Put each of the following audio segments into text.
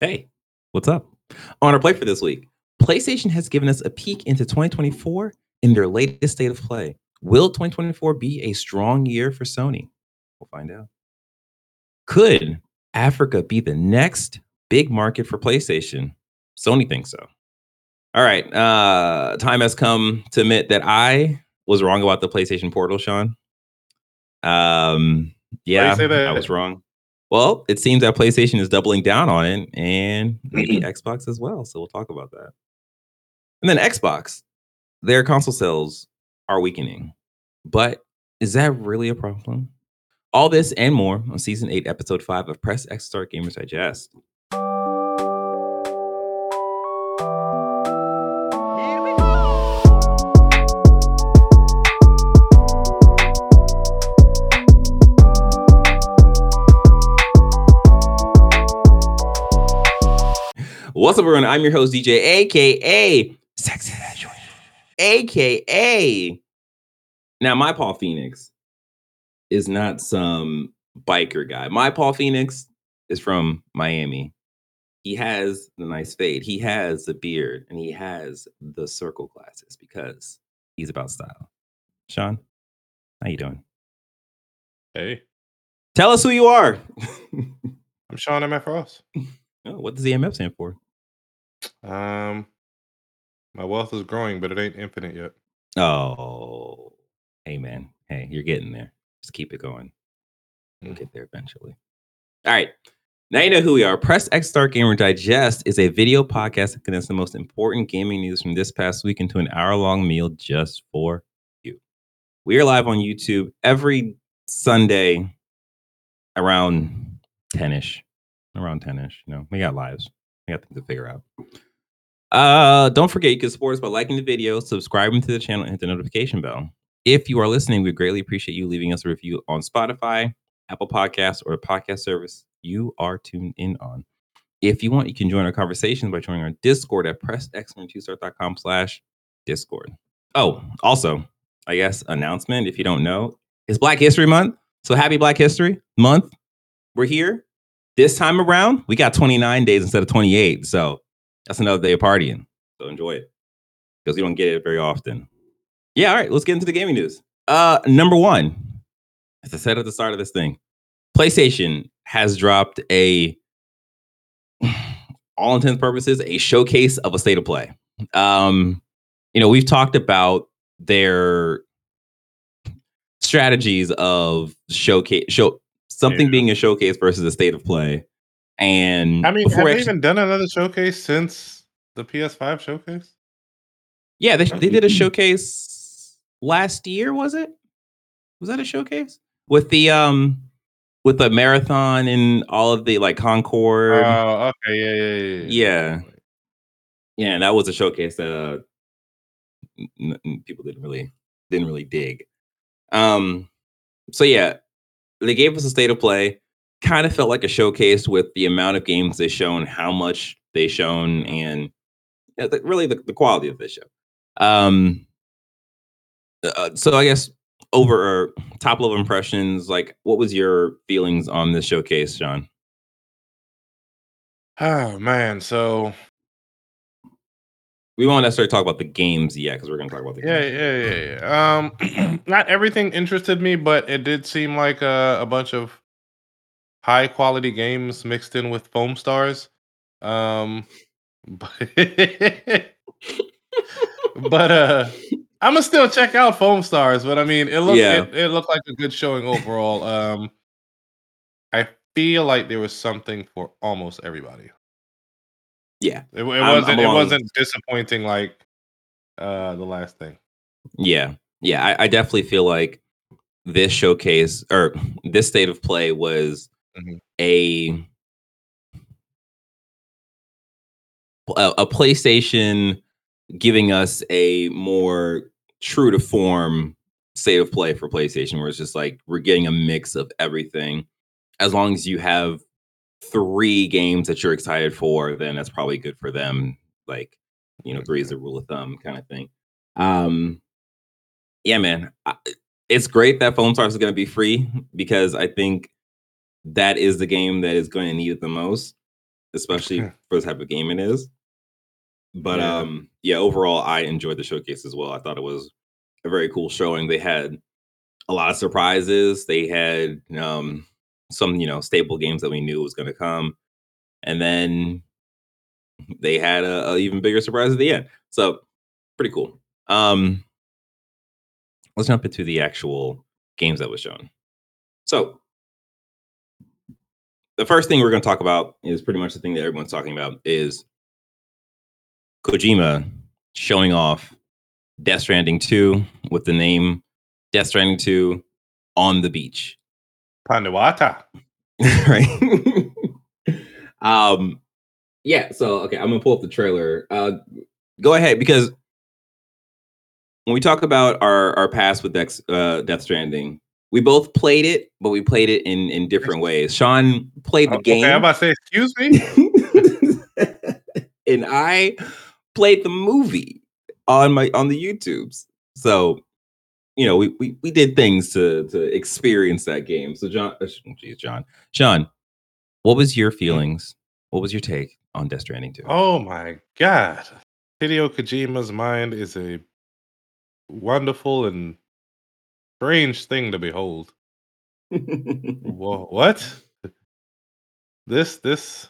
Hey, what's up? On our play for this week, PlayStation has given us a peek into 2024 in their latest state of play. Will 2024 be a strong year for Sony? We'll find out. Could Africa be the next big market for PlayStation? Sony thinks so. All right, uh, time has come to admit that I was wrong about the PlayStation Portal, Sean. Um, yeah, I was wrong. Well, it seems that PlayStation is doubling down on it and mm-hmm. maybe Xbox as well. So we'll talk about that. And then Xbox, their console sales are weakening. But is that really a problem? All this and more on season 8, episode 5 of Press X Start Gamers Digest. What's up, everyone? I'm your host, DJ, aka Sexy aka. Now, my Paul Phoenix is not some biker guy. My Paul Phoenix is from Miami. He has the nice fade, he has the beard, and he has the circle glasses because he's about style. Sean, how you doing? Hey. Tell us who you are. I'm Sean MF Ross. Oh, what does the MF stand for? Um, my wealth is growing, but it ain't infinite yet. Oh, hey man, hey, you're getting there. Just keep it going. You'll Mm. get there eventually. All right. Now you know who we are. Press X Start Gamer Digest is a video podcast that condenses the most important gaming news from this past week into an hour-long meal just for you. We are live on YouTube every Sunday around 10ish. Around 10ish. You know, we got lives. We got things to figure out. Uh, don't forget you can support us by liking the video, subscribing to the channel, and hit the notification bell. If you are listening, we greatly appreciate you leaving us a review on Spotify, Apple Podcasts, or a podcast service you are tuned in on. If you want, you can join our conversations by joining our Discord at pressx2start.com slash Discord. Oh, also, I guess announcement, if you don't know, it's Black History Month. So happy Black History Month. We're here. This time around, we got 29 days instead of 28. So that's another day of partying. So enjoy it. Because you don't get it very often. Yeah, all right, let's get into the gaming news. Uh number one, as I said at the start of this thing, PlayStation has dropped a all intents purposes, a showcase of a state of play. Um, you know, we've talked about their strategies of showcase show something Yeah. being a showcase versus a state of play. And I mean, have they actually- even done another showcase since the PS5 showcase? Yeah, they they did a showcase last year, was it? Was that a showcase? With the um with the marathon and all of the like Concord. Oh, okay, yeah, yeah, yeah, Yeah. yeah, and that was a showcase that uh n- n- people didn't really didn't really dig. Um so yeah, they gave us a state of play. Kind of felt like a showcase with the amount of games they shown, how much they shown, and yeah, the, really the, the quality of the show. Um, uh, so I guess over uh, top level impressions, like what was your feelings on this showcase, Sean? Oh man, so We won't necessarily talk about the games yet because we're going to talk about the yeah, games. yeah, yeah, yeah. Um, not everything interested me, but it did seem like a, a bunch of high quality games mixed in with foam stars. Um, but, but uh, I'm gonna still check out foam stars. But I mean, it looked Yeah. it, it looked like a good showing overall. Um, I feel like there was something for almost everybody. Yeah, It, it wasn't I'm it wasn't disappointing like uh the last thing. yeah, yeah. I, I definitely feel like this showcase or this state of play was Mhm. a a, a PlayStation giving us a more true to form state of play for PlayStation, where it's just like we're getting a mix of everything. As long as you have three games that you're excited for, then that's probably good for them. Like, you know, three is the rule of thumb kind of thing. Um, yeah, man, I, it's great that Foam Stars is going to be free because I think that is the game that is going to need it the most. especially for the type of game it is. But Yeah. um, yeah, overall, I enjoyed the showcase as well. I thought it was a very cool showing. They had a lot of surprises. They had um, some, you know, staple games that we knew was going to come, and then they had a, a even bigger surprise at the end. So pretty cool. Um, let's jump into the actual games that was shown. So the first thing we're going to talk about is pretty much the thing that everyone's talking about is Kojima showing off Death Stranding 2 with the name Death Stranding 2 on the beach. Panawata. right? um yeah, so okay, I'm gonna pull up the trailer. Uh go ahead because when we talk about our our past with Dex, uh, Death Stranding, we both played it, but we played it in in different ways. Sean played the Oh, Okay, I'm game, about to say, excuse me. and I played the movie on my on the YouTubes. So, you know, we we, we did things to to experience that game. So, John, uh, geez, John, Sean, what was your feelings? What was your take on Death Stranding 2? Oh my god. Hideo Kojima's mind is a wonderful and strange thing to behold. Whoa, what? This this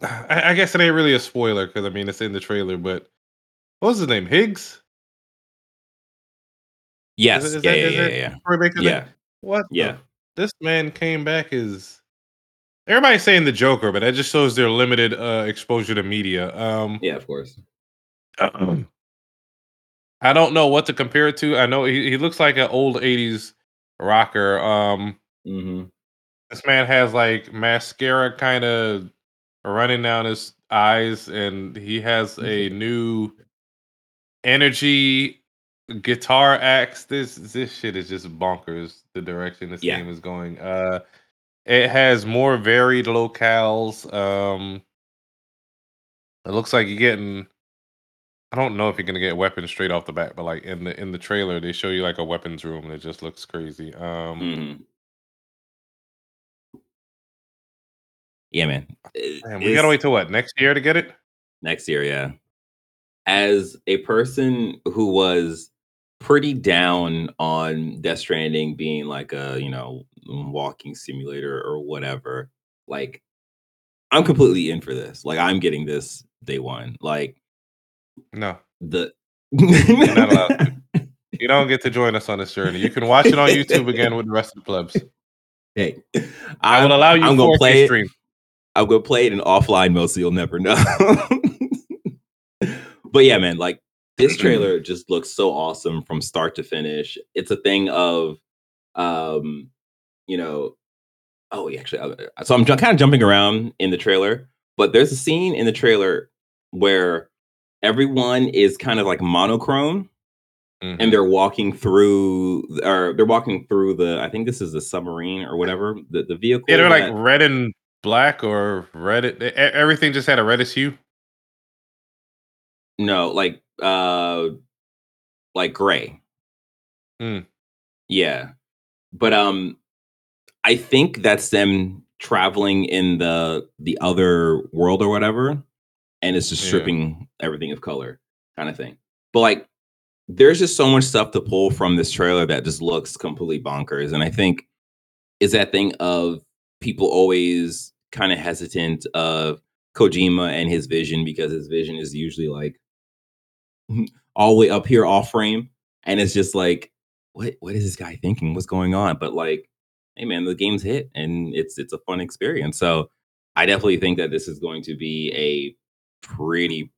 I, I guess it ain't really a spoiler because I mean it's in the trailer, but what was his name? Higgs? Yes, is yeah, that- yeah, yeah, yeah, Troy Baker yeah, Then? What? the- yeah. This man came back as everybody's saying the Joker, but that just shows their limited uh exposure to media. Um yeah, of course. Um, I don't know what to compare it to. I know he, he looks like an old 80s rocker. Um hmm this man has like mascara kind of running down his eyes and he has a new energy guitar axe this this shit is just bonkers the direction this Yeah. game is going uh it has more varied locales um it looks like you're getting i don't know if you're gonna get weapons straight off the bat but like in the in the trailer they show you like a weapons room and it just looks crazy um hmm Yeah, man. Man, we gotta wait till what next year to get it next year yeah as a person who was pretty down on death stranding being like a you know walking simulator or whatever like i'm completely in for this like i'm getting this day one like no the not allowed You don't get to join us on this journey. You can watch it on YouTube again with the rest of the plebs. hey I I'm- will allow you i'm gonna 4K play it stream. I'm gonna play it in offline mode, so you'll never know. but yeah, man, like this trailer just looks so awesome from start to finish. It's a thing of, um, you know, oh, yeah, actually, uh, so I'm kind of jumping around in the trailer, but there's a scene in the trailer where everyone is kind of like monochrome Mhm. and they're walking through or they're walking through the i think this is a submarine or whatever the, the vehicle yeah, they're like that- red and black or red. Everything just had a reddish hue. No, like uh like gray. Hmm. Yeah. But um I think that's them traveling in the the other world or whatever and it's just Yeah. stripping everything of color kind of thing. But like there's just so much stuff to pull from this trailer that just looks completely bonkers and I think is that thing of people always kind of hesitant of Kojima and his vision because his vision is usually like all the way up here off frame and it's just like what what is this guy thinking? What's going on? But like hey man the game's hit and it's it's a fun experience. So i definitely think that this is going to be a pretty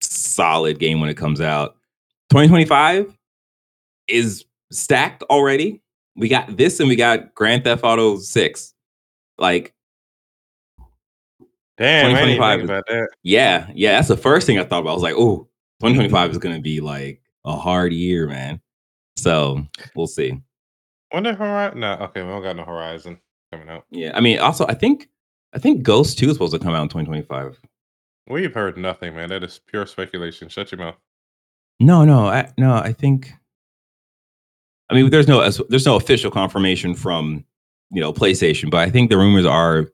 solid game when it comes out. 2025 is stacked already. We got this and we got grand theft auto 6 like Damn, I didn't 2025 think is- about that. yeah, yeah, that's the first thing I thought about. I was like, oh, 2025 is going to be like a hard year, man. So we'll see. Wonder Horizon. No, okay, we don't got no Horizon coming out. Yeah, I mean, also, I think, I think Ghost 2 is supposed to come out in 2025. We've heard nothing, man. That is pure speculation. Shut your mouth. No, no, I, no, I think, I mean, there's no, there's no official confirmation from, you know, PlayStation, but I think the rumors are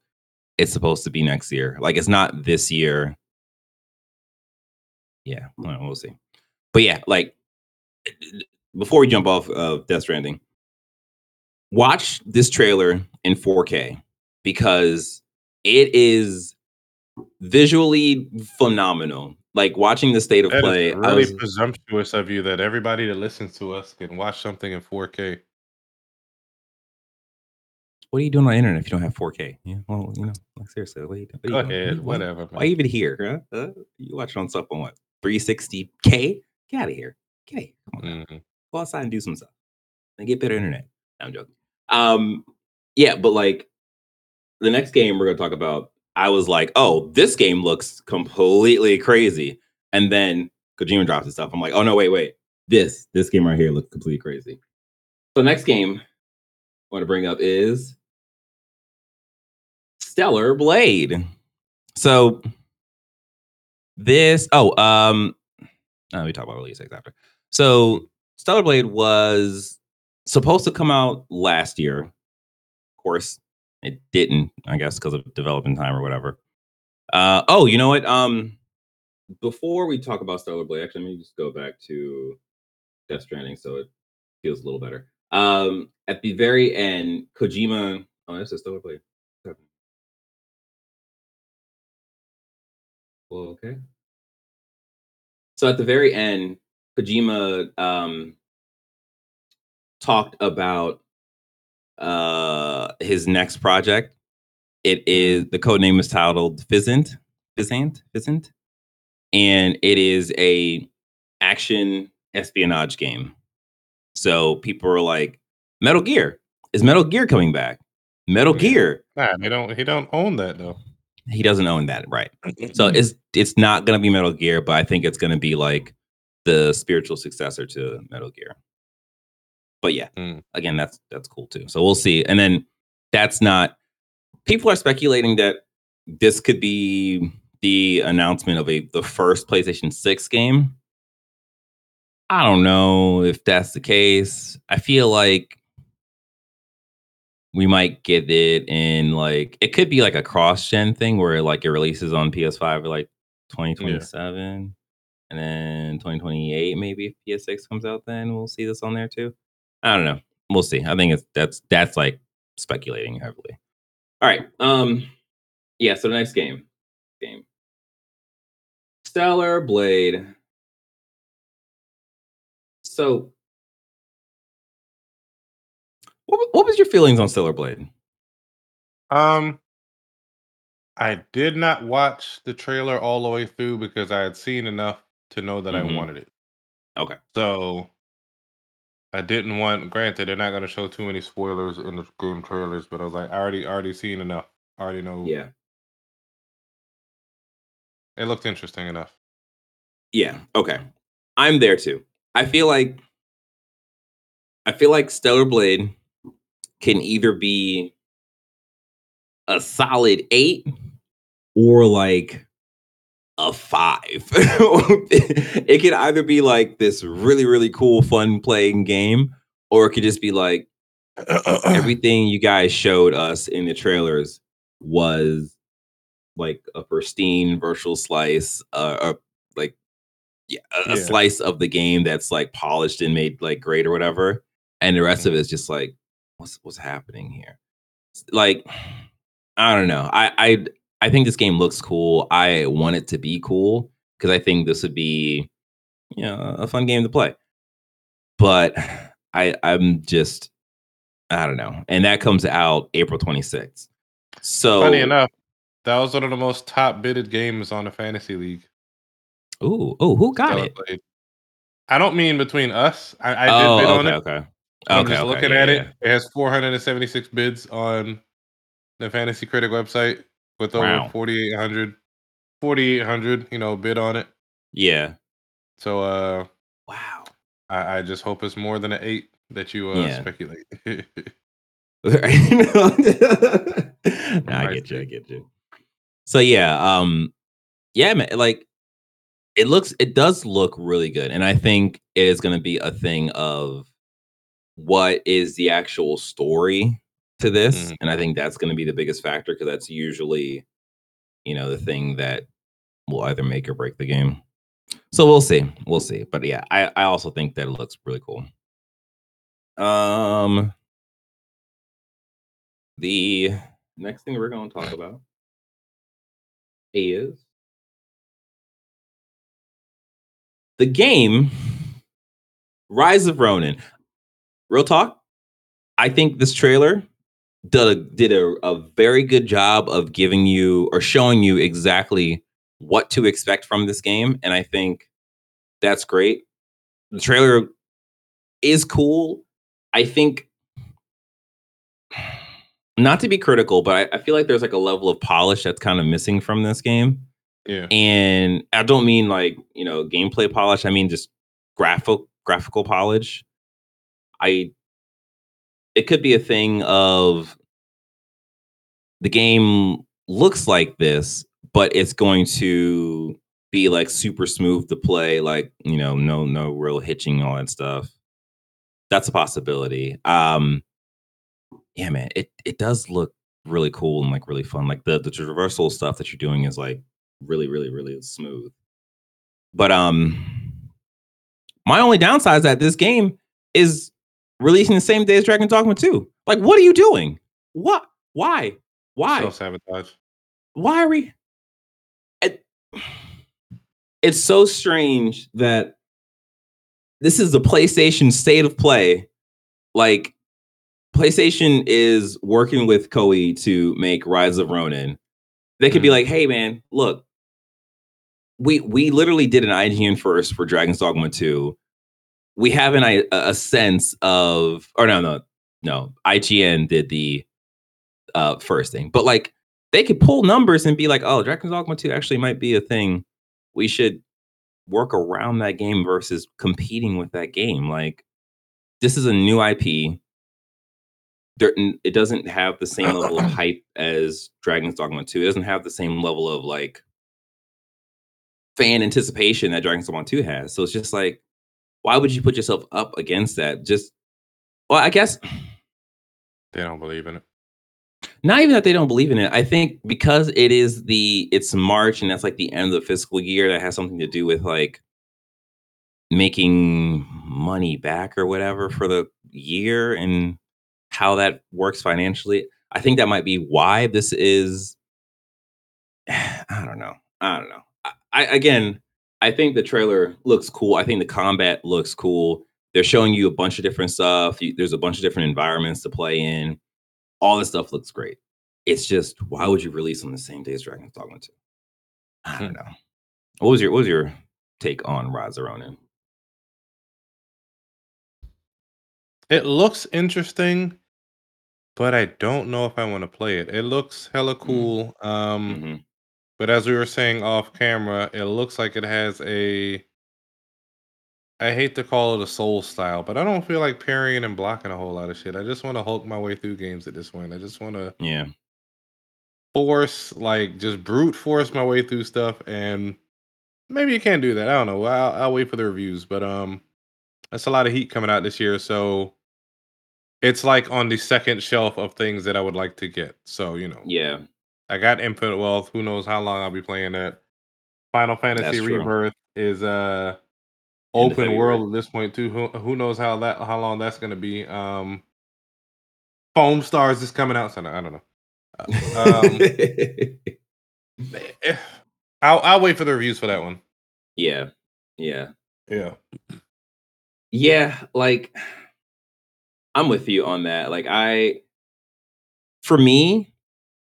it's supposed to be next year. Like it's not this year. Yeah, well, we'll see. But yeah, like before we jump off of Death Stranding, watch this trailer in 4K because it is visually phenomenal. Like watching the state of That play, I really was presumptuous of you that everybody that listens to us can watch something in 4K. what are you doing on the internet if you don't have 4K? Yeah, well, you know, like seriously, what are you, what are Go you doing? ahead, Why- whatever. Why even here? Huh? Uh, you watch it on stuff on what 360k? Get out of here. Get out of here. Come on. Mhm. Go outside and do some stuff. And get better internet. I'm joking. Um, yeah, but like the next game we're gonna talk about, I was like, oh, this game looks completely crazy. And then Kojima drops his stuff. I'm like, oh no, wait, wait. This this game right here looks completely crazy. So next game I want to bring up is Stellar Blade. So this oh um uh, we talk about release dates after. So Stellar Blade was supposed to come out last year. Of course, it didn't, I guess, because of development time or whatever. Uh oh, you know what? Um before we talk about Stellar Blade, actually let me just go back to Death Stranding so it feels a little better. Um at the very end, Kojima oh this is Stellar Blade. Well, okay. So at the very end, Kojima um, talked about uh, his next project. It is the code name is titled Physint, Physint, Physint, and it is a action espionage game. So people are like, Metal Gear is Metal Gear coming back? Metal Yeah. Gear. Nah, they don't. He don't own that though. He doesn't own that, right? So it's it's not gonna be Metal Gear, but I think it's gonna be like the spiritual successor to Metal Gear. But yeah, Mm. again, that's that's cool too. So we'll see. And then that's not people are speculating that this could be the announcement of a the first PlayStation 6 game. I don't know if that's the case. I feel like we might get it in like it could be like a cross gen thing where like it releases on PS5 or like 2027 and then 2028 maybe if PS6 comes out then we'll see this on there too. I don't know. We'll see. I think it's that's that's like speculating heavily. All right. Um yeah, so the next game. Game. Stellar Blade. So what, what was your feelings on Stellar Blade? Um, I did not watch the trailer all the way through because I had seen enough to know that Mhm. I wanted it. Okay. So I didn't want. Granted, they're not going to show too many spoilers in the game trailers, but I was like, I already already seen enough. I already know. Yeah. it looked interesting enough. Yeah. Okay. I'm there too. I feel like I feel like Stellar Blade can either be a solid eight or like a five. it could either be like this really, really cool, fun playing game, or it could just be like everything you guys showed us in the trailers was like a pristine virtual slice, uh, or like yeah, a, a Yeah. slice of the game that's like polished and made like great or whatever, and the rest of it is just like what's what's happening here. Like I don't know. I I I think this game looks cool. I want it to be cool because I think this would be you know a fun game to play. But I I'm just I don't know. And that comes out April 26th. So Funny enough, that was one of the most top bidded games on the fantasy league. Ooh, oh, who got it? I don't mean between us. I, I did oh, bid okay, on it. okay. I'm Okay, just okay, looking yeah, at yeah, it. It has 476 bids on the Fantasy Critic website with over Wow. 4,800, 4,800, you know, bid on it. Yeah. So uh, Wow. I, I just hope it's more than an eight that you uh, Yeah. speculate. Nah, I get you. I get you. So yeah, um, yeah, man. Like, it looks, it does look really good, and I think it is going to be a thing of what is the actual story to this, Mhm. and I think that's going to be the biggest factor because that's usually, you know, the thing that will either make or break the game. So we'll see, we'll see. But yeah, I I also think that it looks really cool. Um, the next thing we're going to talk about is the game Rise of Ronin. Real talk, I think this trailer did a, did a, a very good job of giving you or showing you exactly what to expect from this game, and I think that's great. The trailer is cool. I think not to be critical, but I, I feel like there's like a level of polish that's kind of missing from this game. Yeah. And I don't mean like, you know, gameplay polish. I mean just graphic graphical polish. I it could be a thing of the game looks like this, but it's going to be like super smooth to play, like, you know, no no real hitching, all that stuff. That's a possibility. Um yeah, man, it it does look really cool and like really fun. Like the the traversal stuff that you're doing is like really, really, really smooth. But um, my only downside is that this game is releasing the same day as Dragon Dogma 2. Like, what are you doing? What? Why? Why? Self sabotage. Why are we? It, it's so strange that this is the PlayStation state of play. Like, PlayStation is working with Koei to make Rise of Ronin. They could be Mhm. like, "Hey, man, look, we we literally did an IGN first for Dragon's Dogma 2. We have an a sense of, or no, no, no, IGN did the uh first thing, but like they could pull numbers and be like, "Oh, Dragon's Dogma 2 actually might be a thing. We should work around that game versus competing with that game." Like, this is a new IP there, it doesn't have the same level of hype as Dragon's Dogma 2. It doesn't have the same level of like fan anticipation that Dragon's Dogma 2 has. So it's just like, why would you put yourself up against that? Just, well, I guess They don't believe in it. not even that they don't believe in it. I think because it is the it's March and that's like the end of the fiscal year that has something to do with like making money back or whatever for the year and how that works financially. I think that might be why this is I don't know. I don't know. I, I again, I think the trailer looks cool. I think the combat looks cool. They're showing you a bunch of different stuff. You, there's a bunch of different environments to play in. All this stuff looks great. It's just why would you release on the same day as Dragon's Dogma 2? I don't know. What was your what was your take on Rise Ronin? It looks interesting, but I don't know if I want to play it. It looks hella cool. Um, Mhm. But as we were saying off camera, it looks like it has a. I hate to call it a soul style, but I don't feel like parrying and blocking a whole lot of shit. I just want to hulk my way through games at this point. I just want to Yeah. force, like, just brute force my way through stuff, and maybe you can't do that. I don't know. I'll, I'll wait for the reviews, but um, that's a lot of heat coming out this year, so it's like on the second shelf of things that I would like to get. So you know, Yeah. I got Infinite Wealth. Who knows how long I'll be playing that? Final Fantasy. Rebirth is uh open world at this point too. Who who knows how that how long that's gonna be? Um, Foam Stars is coming out, so I don't know. Uh, um, eh, I'll I'll wait for the reviews for that one. yeah. Yeah. Yeah. Yeah, like I'm with you on that. Like I for me,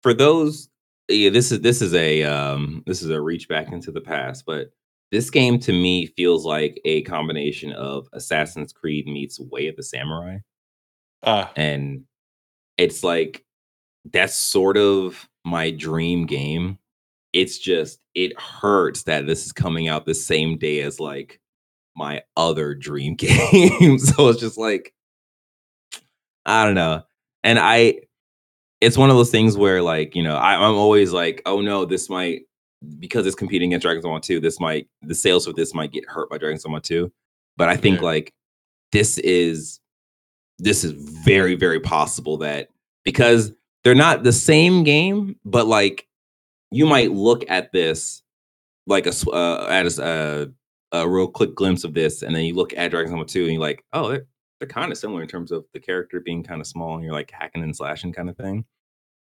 for those yeah, this is this is a um this is a reach back into the past, but this game to me feels like a combination of Assassin's Creed meets Way of the Samurai. Uh And it's like that's sort of my dream game. It's just it hurts that this is coming out the same day as like my other dream game. so it's just like I don't know. And I it's one of those things where like, you know, I, I'm always like, oh no, this might because it's competing against Dragon's Dogma 2, this might the sales for this might get hurt by Dragon's Dogma 2. But I think Yeah. like this is this is very, very possible that because they're not the same game, but like you might look at this like a uh, at a, uh, a real quick glimpse of this, and then you look at Dragon's Dogma 2 and you're like, oh, they're, kind of similar in terms of the character being kind of small and you're like hacking and slashing kind of thing.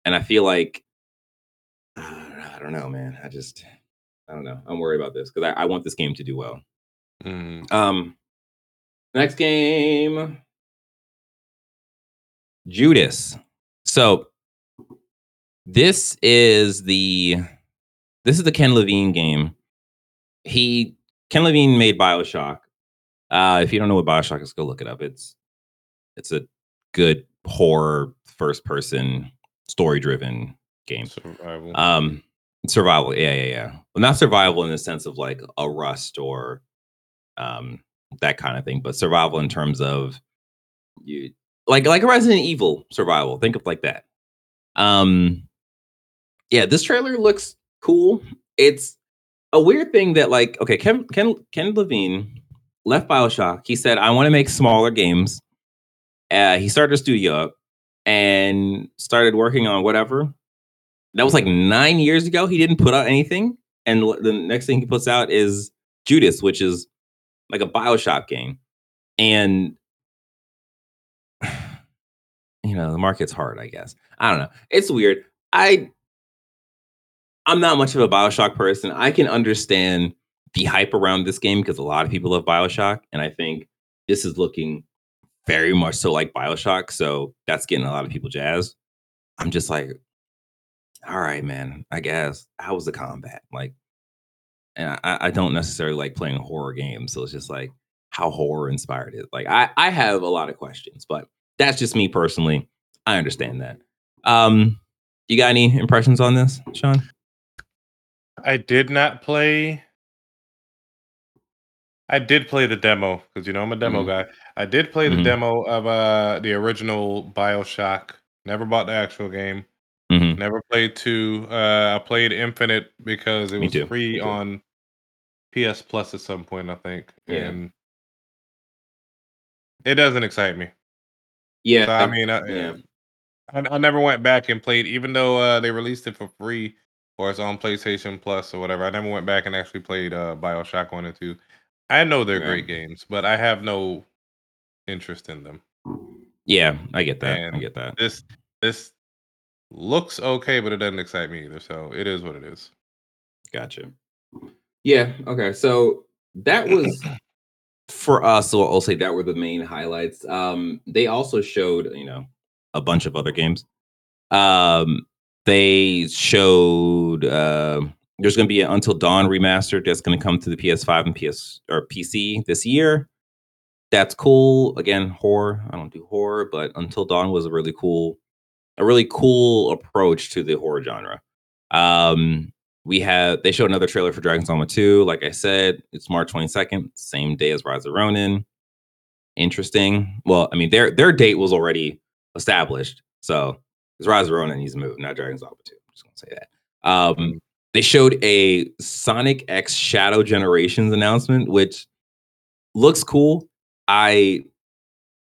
And I feel like I don't know, man. I just I don't know. I'm worried about this because I, I want this game to do well. Mm. Um, next game, Judas. So this is the this is the Ken Levine game. He Ken Levine made Bioshock. Uh, if you don't know what Bioshock is, go look it up. It's it's a good horror first person story driven game. Survival. Um, survival, yeah, yeah, yeah. Well, not survival in the sense of like a rust or um that kind of thing, but survival in terms of you like like a Resident Evil survival. Think of like that. Um, yeah, this trailer looks cool. It's a weird thing that like okay, Ken Ken Ken Levine left Bioshock. He said, "I want to make smaller games." Uh, he started a studio up and started working on whatever that was like nine years ago. He didn't put out anything, and the next thing he puts out is Judas, which is like a Bioshock game, and you know the market's hard. I guess I don't know. It's weird. I I'm not much of a Bioshock person. I can understand the hype around this game because a lot of people love Bioshock, and I think this is looking very much so like Bioshock. So that's getting a lot of people jazzed. I'm just like, all right, man. I guess how was the combat like? And I, I don't necessarily like playing horror games, so it's just like how horror inspired is. Like I, I have a lot of questions, but that's just me personally. I understand that. Um, you got any impressions on this, Sean? I did not play. I did play the demo because you know I'm a demo Mhm. guy. I did play the demo of uh the original Bioshock. Never bought the actual game. hmm Never played two. Uh, I played Infinite because it was free on PS Plus at some point, I think. Yeah. And it doesn't excite me. Yeah, So I mean, I, yeah. I, I never went back and played, even though uh, they released it for free or it's on PlayStation Plus or whatever. I never went back and actually played uh, Bioshock One and Two. I know they're Right. great games, but I have no interest in them. yeah, I get that. I get that. This this looks okay, but it doesn't excite me either. So it is what it is. Gotcha. Yeah. Okay. So that was for us. So I'll say that were the main highlights. Um, they also showed, you know, a bunch of other games. Um, they showed uh, there's going to be an Until Dawn remastered that's going to come to the PS5 and PS or PC this year. That's cool. Again, horror. I don't do horror, but Until Dawn was a really cool, a really cool approach to the horror genre. Um, we have they showed another trailer for Dragon's Dogma 2. Like I said, it's March 22nd, same day as Rise of Ronin. Interesting. Well, I mean, their their date was already established. So it's Rise of Ronin needs to move, not Dragon's Dogma 2. I'm just gonna say that. Um, they showed a Sonic X Shadow Generations announcement, which looks cool. I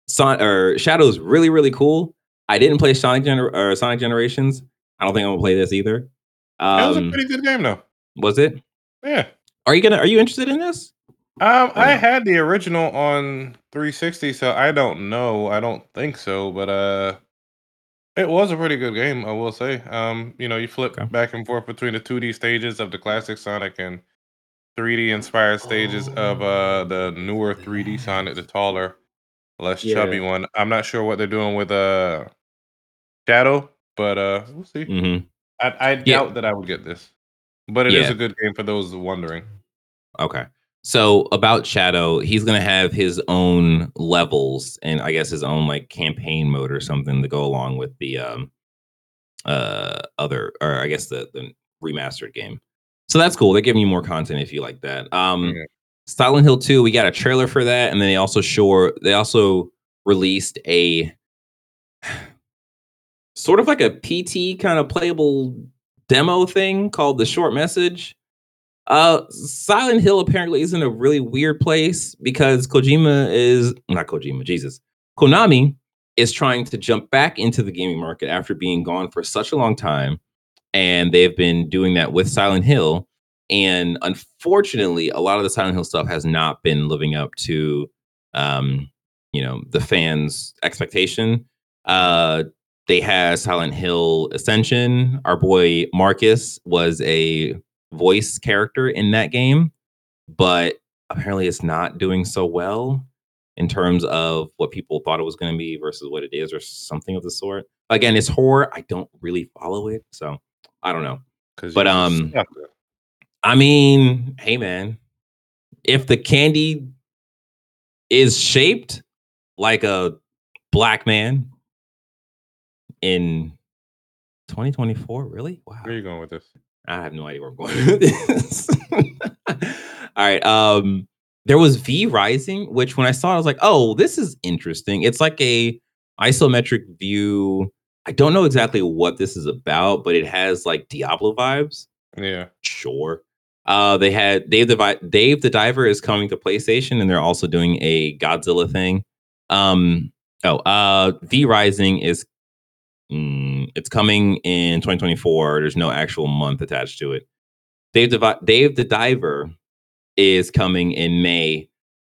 Son or Shadow's really, really cool. I didn't play Sonic Gener- or Sonic Generations. I don't think I'm gonna play this either. That was a Um, pretty good game, though. was it? Yeah. Are you gonna? Are you interested in this? Um, I had the original on 360, so I don't know. I don't think so, but uh, it was a pretty good game. I will say. Um, you know, you flip Okay. back and forth between the 2D stages of the classic Sonic and 3D inspired stages of uh the newer 3D Sonic, the taller, less chubby one. I'm not sure what they're doing with uh Shadow, but uh, we'll see. hmm I I doubt that I would get this, but it is Yeah. a good game for those wondering. Okay. So about Shadow, he's gonna have his own levels and I guess his own like campaign mode or something to go along with the um uh other or I guess the the remastered game. So that's cool. They're giving you more content if you like that. Um Yeah. Silent Hill 2, we got a trailer for that, and then they also sure they also released a sort of like a PT kind of playable demo thing called the short message. Uh Silent Hill apparently is in a really weird place because Kojima is not Kojima, Jesus. Konami is trying to jump back into the gaming market after being gone for such a long time. And they've been doing that with Silent Hill. And unfortunately, a lot of the Silent Hill stuff has not been living up to um, you know, the fans' expectation. Uh they had Silent Hill Ascension. Our boy Marcus was a voice character in that game, but apparently it's not doing so well in terms of what people thought it was going to be versus what it is or something of the sort. Again, it's horror. I don't really follow it, so I don't know. But um I mean, hey man, if the candy is shaped like a black man in 2024, really? Wow. Where are you going with this? I have no idea where I'm going with this. All right. Um, there was V Rising, which when I saw it, I was like, oh, this is interesting. It's like a isometric view. I don't know exactly what this is about, but it has like Diablo vibes. Yeah. Sure. Uh, they had Dave the Dave the Diver is coming to PlayStation, and they're also doing a Godzilla thing. Um, oh, uh, V Rising is mm, it's coming in 2024. There's no actual month attached to it. Dave the Dave the Diver is coming in May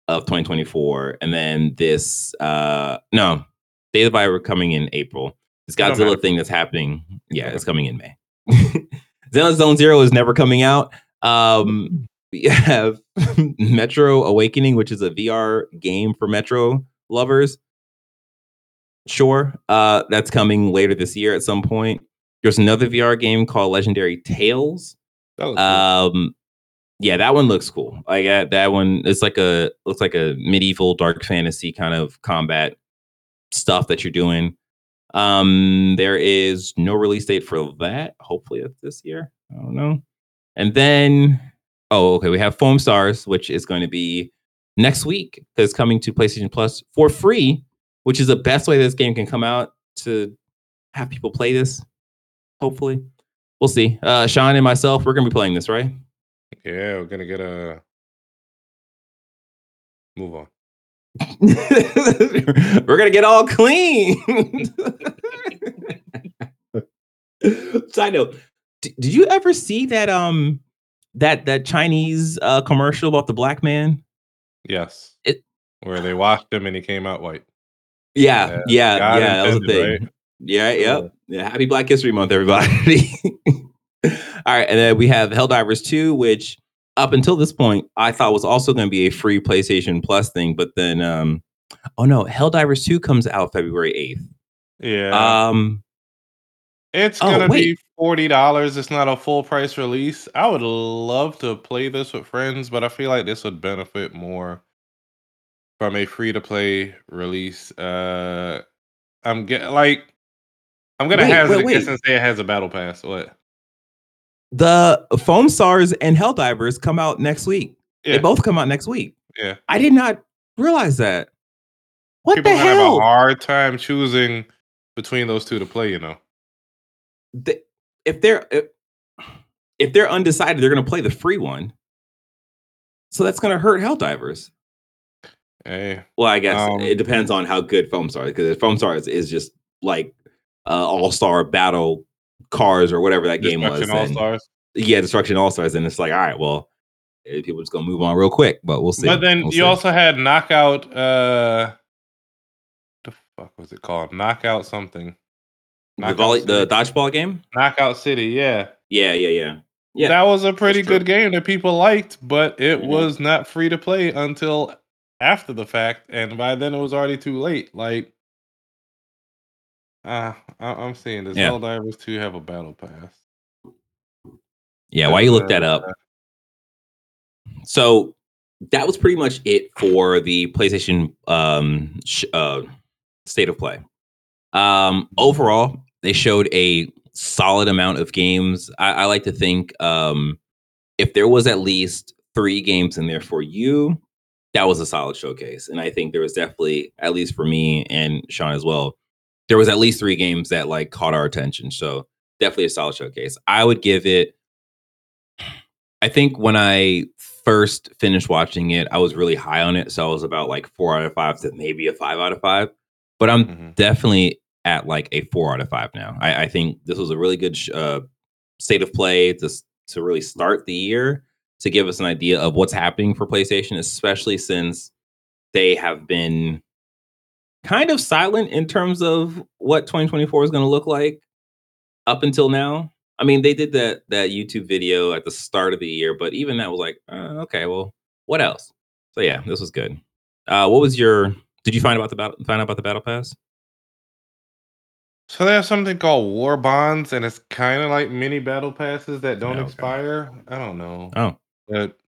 of 2024, and then this uh no, Dave the Diver coming in April. This Godzilla thing that's happening, yeah, okay. it's coming in May. Zenless Zone Zero is never coming out. Um, we have Metro Awakening, which is a VR game for Metro lovers. Sure, uh, that's coming later this year at some point. There's another VR game called Legendary Tales. Um, cool. yeah, that one looks cool. Like uh, that one, it's like a looks like a medieval dark fantasy kind of combat stuff that you're doing. Um, there is no release date for that. Hopefully, it's this year. I don't know. And then, oh, okay, we have Foam Stars, which is going to be next week because coming to PlayStation Plus for free, which is the best way this game can come out to have people play this. Hopefully, we'll see. Uh, Sean and myself, we're gonna be playing this, right? Yeah, we're gonna get a move on. we're gonna get all clean. Side note: D- did you ever see that um that that Chinese uh commercial about the black man? Yes. It where they washed him and he came out white. Yeah, yeah, yeah. yeah that was the thing. Right? Yeah, yep. Yeah. yeah. Happy Black History Month, everybody. All right, and then we have Helldivers 2, which up until this point I thought was also going to be a free PlayStation Plus thing, but then um oh no, Helldivers 2 comes out February 8th. Yeah. Um it's oh, gonna be forty dollars. It's not a full price release. I would love to play this with friends, but I feel like this would benefit more from a free to play release. Uh, I'm get like I'm gonna have hazard wait, and say it has a battle pass. What? The Foam Stars and Hell Divers come out next week. Yeah. They both come out next week. Yeah. I did not realize that. What People the hell? have a hard time choosing between those two to play, you know they, if they're if, if they're undecided, they're to play the free one. So that's to hurt Helldivers. Hey, well, I guess um, it depends on how good Foam Stars because Foam Stars is just like uh, All Star Battle Cars or whatever that game was. All Stars. Yeah, Destruction All Stars, and it's like, all right, well, eh, people just gonna move on real quick, but we'll see. But then we'll you see. also had Knockout. uh The fuck was it called? Knockout something. The volley, the dodgeball game. Knockout City, yeah, yeah, yeah, yeah. Yeah, that was a pretty good game that people liked, but it mm-hmm. was not free to play until after the fact, and by then it was already too late. Like, uh, I- am seeing this. Yeah. Helldivers 2 have a battle pass. Yeah, why you look that up? Uh, so that was pretty much it for the PlayStation um, sh- uh, state of play. Um, overall, they showed a solid amount of games. I, I like to think um, if there was at least three games in there for you, that was a solid showcase. And I think there was definitely, at least for me and Sean as well, there was at least three games that like caught our attention. So definitely a solid showcase. I would give it. I think when I first finished watching it, I was really high on it. So I was about like four out of five to maybe a five out of five. but I'm Mhm. definitely at like a four out of five now. I, I think this was a really good sh- uh, state of play to to really start the year to give us an idea of what's happening for PlayStation, especially since they have been kind of silent in terms of what 2024 is going to look like up until now. I mean, they did that that YouTube video at the start of the year, but even that was like, uh, okay, well, what else? So yeah, this was good. Uh, what was your? Did you find about the battle? Find out about the battle pass? So they have something called war bonds, and it's kind of like mini battle passes that don't expire. I don't know, Oh, but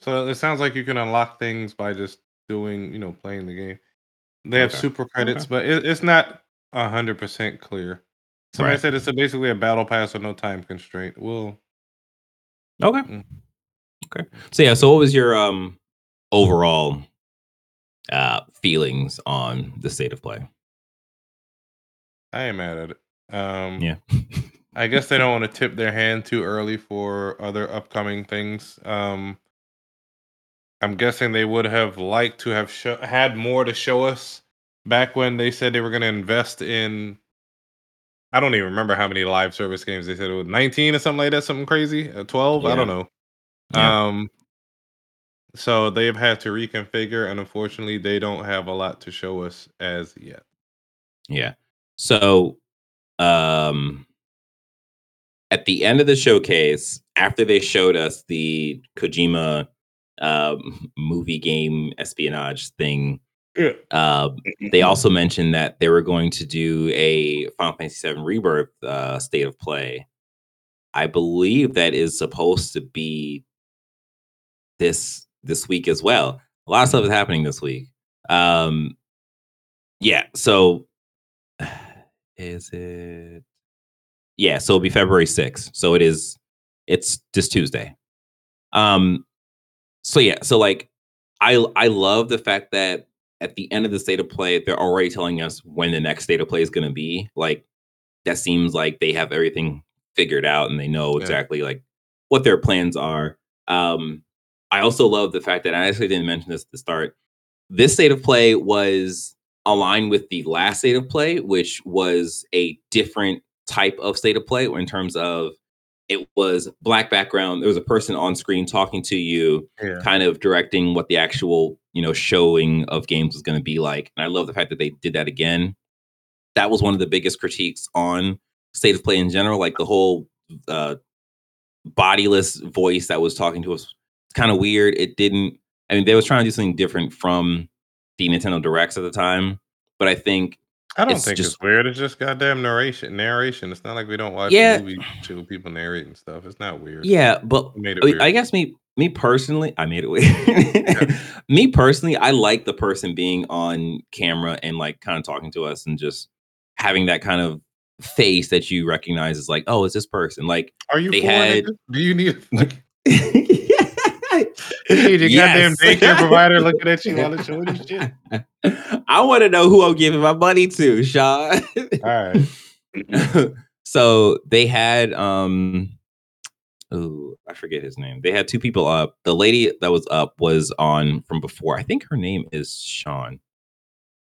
so it sounds like you can unlock things by just doing, you know, playing the game. They have Okay. super credits, Okay. but it, it's not a hundred percent clear. Somebody Right. said it's a, basically a battle pass with no time constraint. Well, okay, Mm. okay. So yeah, so what was your um overall uh feelings on the state of play? I ain't mad at it. Um, Yeah. I guess they don't want to tip their hand too early for other upcoming things. Um, I'm guessing they would have liked to have sho- had more to show us back when they said they were going to invest in. I don't even remember how many live service games they said it was 19 or something like that, something crazy, uh, 12. I don't know. Yeah. Um, so they've had to reconfigure, and unfortunately, they don't have a lot to show us as yet. Yeah. So, um, at the end of the showcase, after they showed us the Kojima um, movie game espionage thing, Yeah. uh, they also mentioned that they were going to do a Final Fantasy VII Rebirth uh, state of play. I believe that is supposed to be this this week as well. A lot of stuff is happening this week. Um, yeah. So is it? Yeah. So it'll be February sixth. So it is. It's this Tuesday. Um. So yeah. So like, I I love the fact that at the end of the state of play, they're already telling us when the next state of play is going to be. Like, that seems like they have everything figured out and they know Yeah. exactly like what their plans are. Um, I also love the fact that I actually didn't mention this at the start. This state of play was aligned with the last state of play, which was a different type of state of play or in terms of it was black background. There was a person on screen talking to you, Yeah. kind of directing what the actual you know showing of games was going to be like. And I love the fact that they did that again. That was one of the biggest critiques on state of play in general, like the whole uh, bodiless voice that was talking to us. Kind of weird. It didn't. I mean, they was trying to do something different from the Nintendo Directs at the time, but I think I don't It's think just- it's weird. It's just goddamn narration. Narration. It's not like we don't watch Yeah. movie shit with people narrating stuff. It's not weird. Yeah, but It I- guess me me personally, I made it weird. me personally, I like the person being on camera and like kind of talking to us and just having that kind of face that you recognize as like, oh, it's this person. Like, Are you they had-? Do you need like you you need your goddamn daycare provider looking at you while showing you shit? I want to know who I'm giving my money to, Sean. All right. so they had um oh I forget his name. They had two people up. The lady that was up was on from before. I think her name is Sean.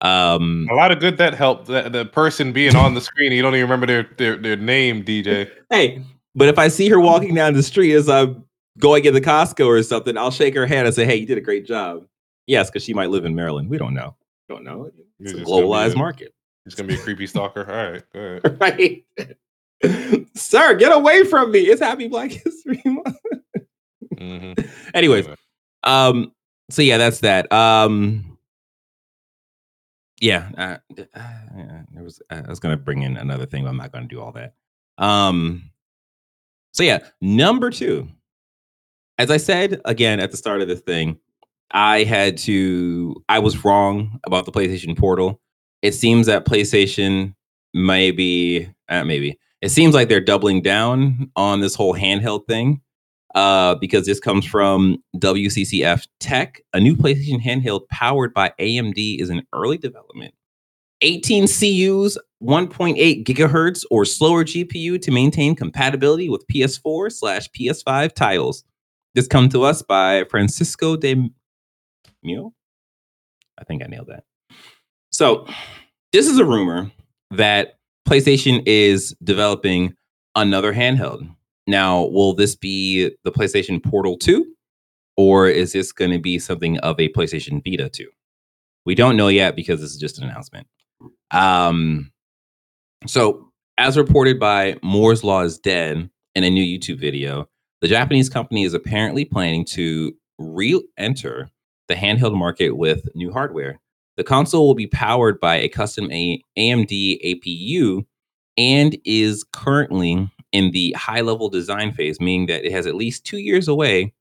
Um A lot of good that helped. That the person being on the screen, you don't even remember their their, their name, DJ. hey, but if I see her walking down the street as I'm going into Costco or something, I'll shake her hand and say, Hey, you did a great job. Yes, because she might live in Maryland. We don't know. Don't know. It's You're a just gonna be globalized a- market. It's gonna be a creepy stalker. All right, go ahead. right? Sir, get away from me. It's Happy Black History Month. hmm Anyways, um, so yeah, that's that. Um, yeah, uh, uh, yeah, there was. I was gonna bring in another thing, but I'm not gonna do all that. Um, so yeah, number two. As I said again at the start of this thing, I had to. I was wrong about the PlayStation Portal. It seems that PlayStation maybe, uh, maybe it seems like they're doubling down on this whole handheld thing uh, because this comes from WCCF Tech. A new PlayStation handheld powered by AMD is in early development. 18 CUs, 1.8 gigahertz or slower GPU to maintain compatibility with PS4 slash PS5 titles. This come to us by Francesco De Meo. I think I nailed that. So this is a rumor that PlayStation is developing another handheld. Now, will this be the PlayStation Portal 2 or is this going to be something of a PlayStation Vita 2? We don't know yet because this is just an announcement. Um, so, as reported by Moore's Law is Dead in a new YouTube video, the Japanese company is apparently planning to re enter the handheld market with new hardware. The console will be powered by a custom AMD APU and is currently in the high level design phase, meaning that it has at least two years away.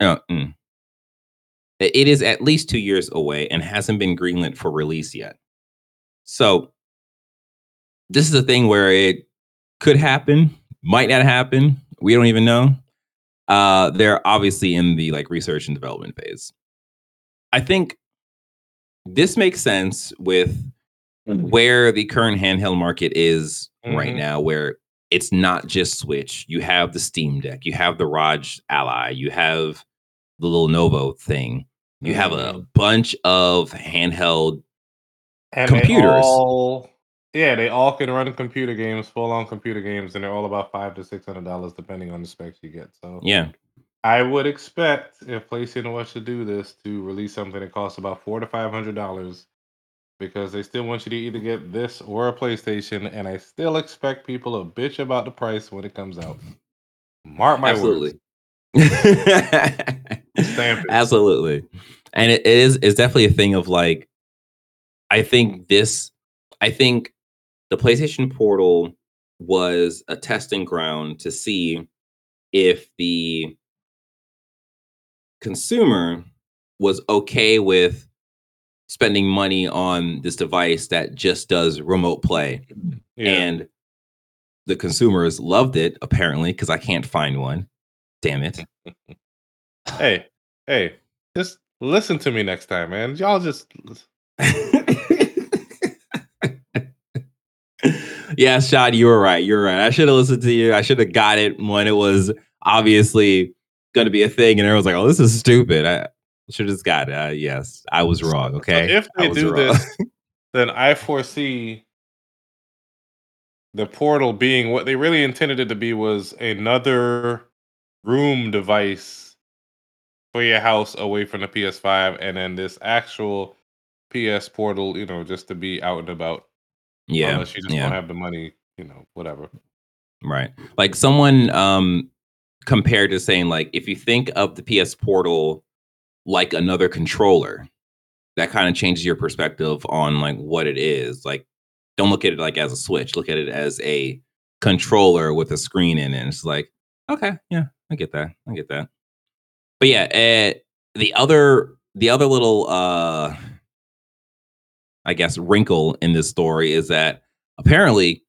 Uh, mm. It is at least two years away and hasn't been greenlit for release yet. So, this is a thing where it could happen, might not happen. We don't even know. Uh, they're obviously in the like research and development phase. I think this makes sense with where the current handheld market is right Mhm. now, where it's not just Switch. You have the Steam Deck, you have the ROG Ally, you have the Lenovo thing, you have a Mhm. bunch of handheld. And Computers. all- yeah, they all can run computer games, full on computer games, and they're all about five to six hundred dollars depending on the specs you get. So Yeah, I would expect if PlayStation was to do this to release something that costs about four to five hundred dollars because they still want you to either get this or a PlayStation, and I still expect people to bitch about the price when it comes out. Mark my words. absolutely. Stamp it. absolutely. And it, it is it's definitely a thing of like I think this I think the PlayStation Portal was a testing ground to see if the consumer was okay with spending money on this device that just does remote play Yeah. and the consumers loved it apparently because I can't find one. Damn it. hey, hey, just listen to me next time, man. Y'all just yeah, Shad, you were right. You're right. I should have listened to you. I should have got it when it was obviously going to be a thing, and everyone's like, "Oh, this is stupid." I should have just got it. Uh, yes, I was wrong. So Okay, if they do wrong. this, then I foresee the portal being what they really intended it to be was another room device for your house away from the PS5, and then this actual PS portal, you know, just to be out and about. Yeah, Unless you just yeah. don't have the money, you know, whatever. Right. Like someone um compared to saying like if you think of the PS Portal like another controller, that kind of changes your perspective on like what it is. Like don't look at it like as a switch, look at it as a controller with a screen in it. And it's like, okay, yeah, I get that. I get that. But yeah, uh, the other the other little uh I guess wrinkle in this story is that apparently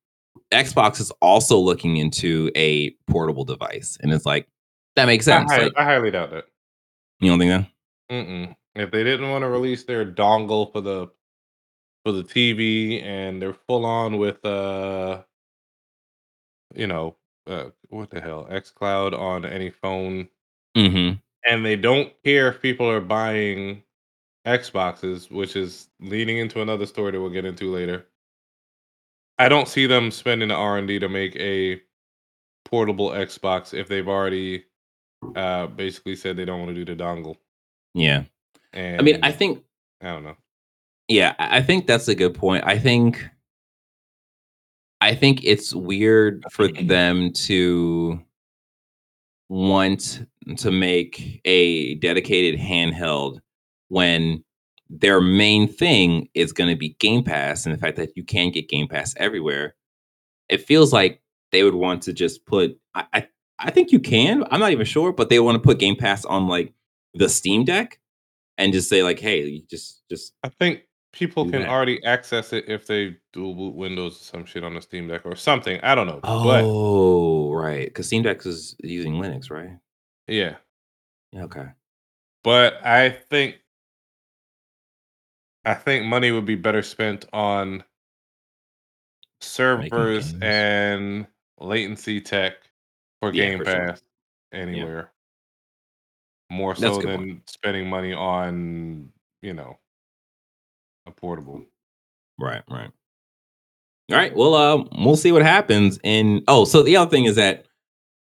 Xbox is also looking into a portable device, and it's like that makes I, sense. hi- Like, I highly doubt that. you don't think that? Mm-mm. If they didn't want to release their dongle for the for the TV and they're full on with uh you know uh what the hell xCloud on any phone Mm-hmm. and they don't care if people are buying Xboxes, which is leading into another story that we'll get into later. I don't see them spending the R&D to make a portable Xbox if they've already uh basically said they don't want to do the dongle. Yeah. And I mean, I think I don't know. yeah, I I think that's a good point. I think I think it's weird for them to want to make a dedicated handheld when their main thing is going to be Game Pass and the fact that you can get Game Pass everywhere. It feels like they would want to just put I I, I think you can. I'm not even sure, but they want to put Game Pass on like the Steam Deck and just say like, "Hey, you just just I think people can that. already access it if they dual boot Windows or some shit on the Steam Deck or something. I don't know. But Oh, right. Because Steam Deck is using Linux, right? yeah. Yeah, okay. But I think I think money would be better spent on servers games. and latency tech for Yeah, Game for sure. Pass anywhere. More That's so a good than point. spending money on, you know, a portable. Right, right. All right. Well, uh, we'll see what happens. And oh, so the other thing is that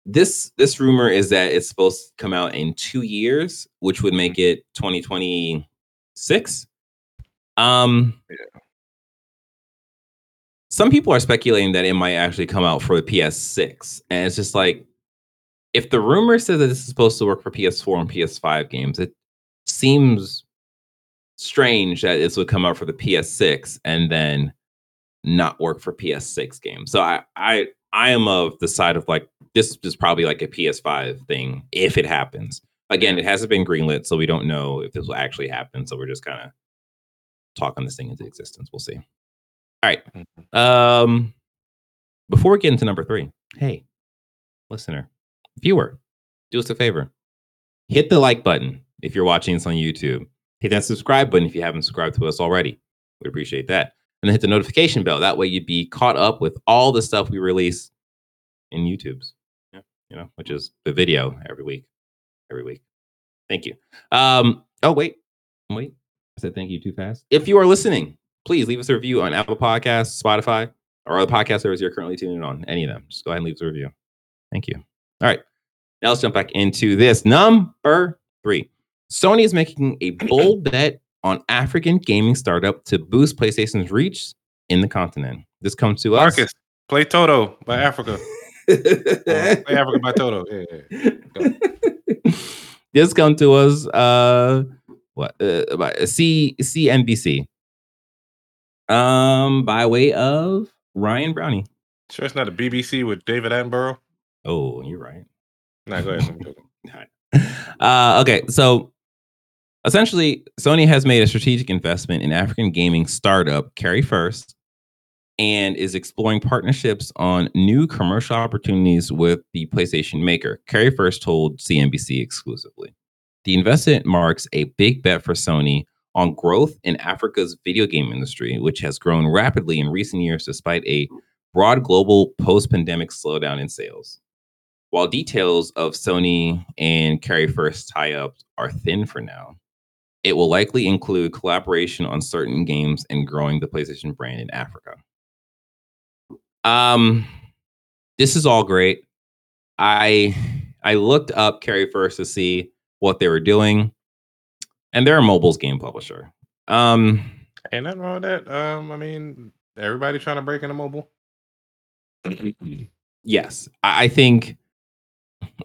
this this rumor is that it's supposed to come out in two years, which would make it 2026. Um, Yeah. some people are speculating that it might actually come out for the PS6, and it's just like if the rumor says that this is supposed to work for PS4 and PS5 games, it seems strange that this would come out for the PS6 and then not work for PS6 games. So I I I am of the side of like this is probably like a PS5 thing if it happens. Again, it hasn't been greenlit, so we don't know if this will actually happen. So we're just kind of talking this thing into existence. We'll see. All right. Mhm. Um, before we get into number three, hey, listener, viewer, do us a favor. Hit the like button if you're watching this on YouTube. Hit that subscribe button if you haven't subscribed to us already. We'd appreciate that. And then hit the notification bell. That way you'd be caught up with all the stuff we release in YouTube's. Yeah, you know, which is the video every week. Every week. Thank you. Um, oh wait. Wait. I said thank you too fast. If you are listening, please leave us a review on Apple Podcasts, Spotify, or other podcast services you're currently tuning in on. Any of them. Just go ahead and leave us a review. Thank you. All right. Now let's jump back into this. Number three. Sony is making a bold bet on African gaming startup to boost PlayStation's reach in the continent. This comes to us. Marcus, play Toto by Africa. Or play Africa by Toto. Yeah, yeah. this comes to us uh what uh, by C CNBC um by way of Ryan Brownie. Sure, it's not a BBC with David Attenborough. Oh, you're right. Nah, go ahead. Uh, okay, so essentially, Sony has made a strategic investment in African gaming startup Carry1st and is exploring partnerships on new commercial opportunities with the PlayStation maker. Carry1st told CNBC exclusively. The investment marks a big bet for Sony on growth in Africa's video game industry, which has grown rapidly in recent years despite a broad global post pandemic slowdown in sales. While details of Sony and Carry1st tie ups are thin for now, it will likely include collaboration on certain games and growing the PlayStation brand in Africa. Um, this is all great. I I looked up Carry1st to see what they were doing, and they're a mobiles game publisher. Um, Ain't nothing wrong with that. Um, I mean, everybody trying to break into mobile. yes, I, I think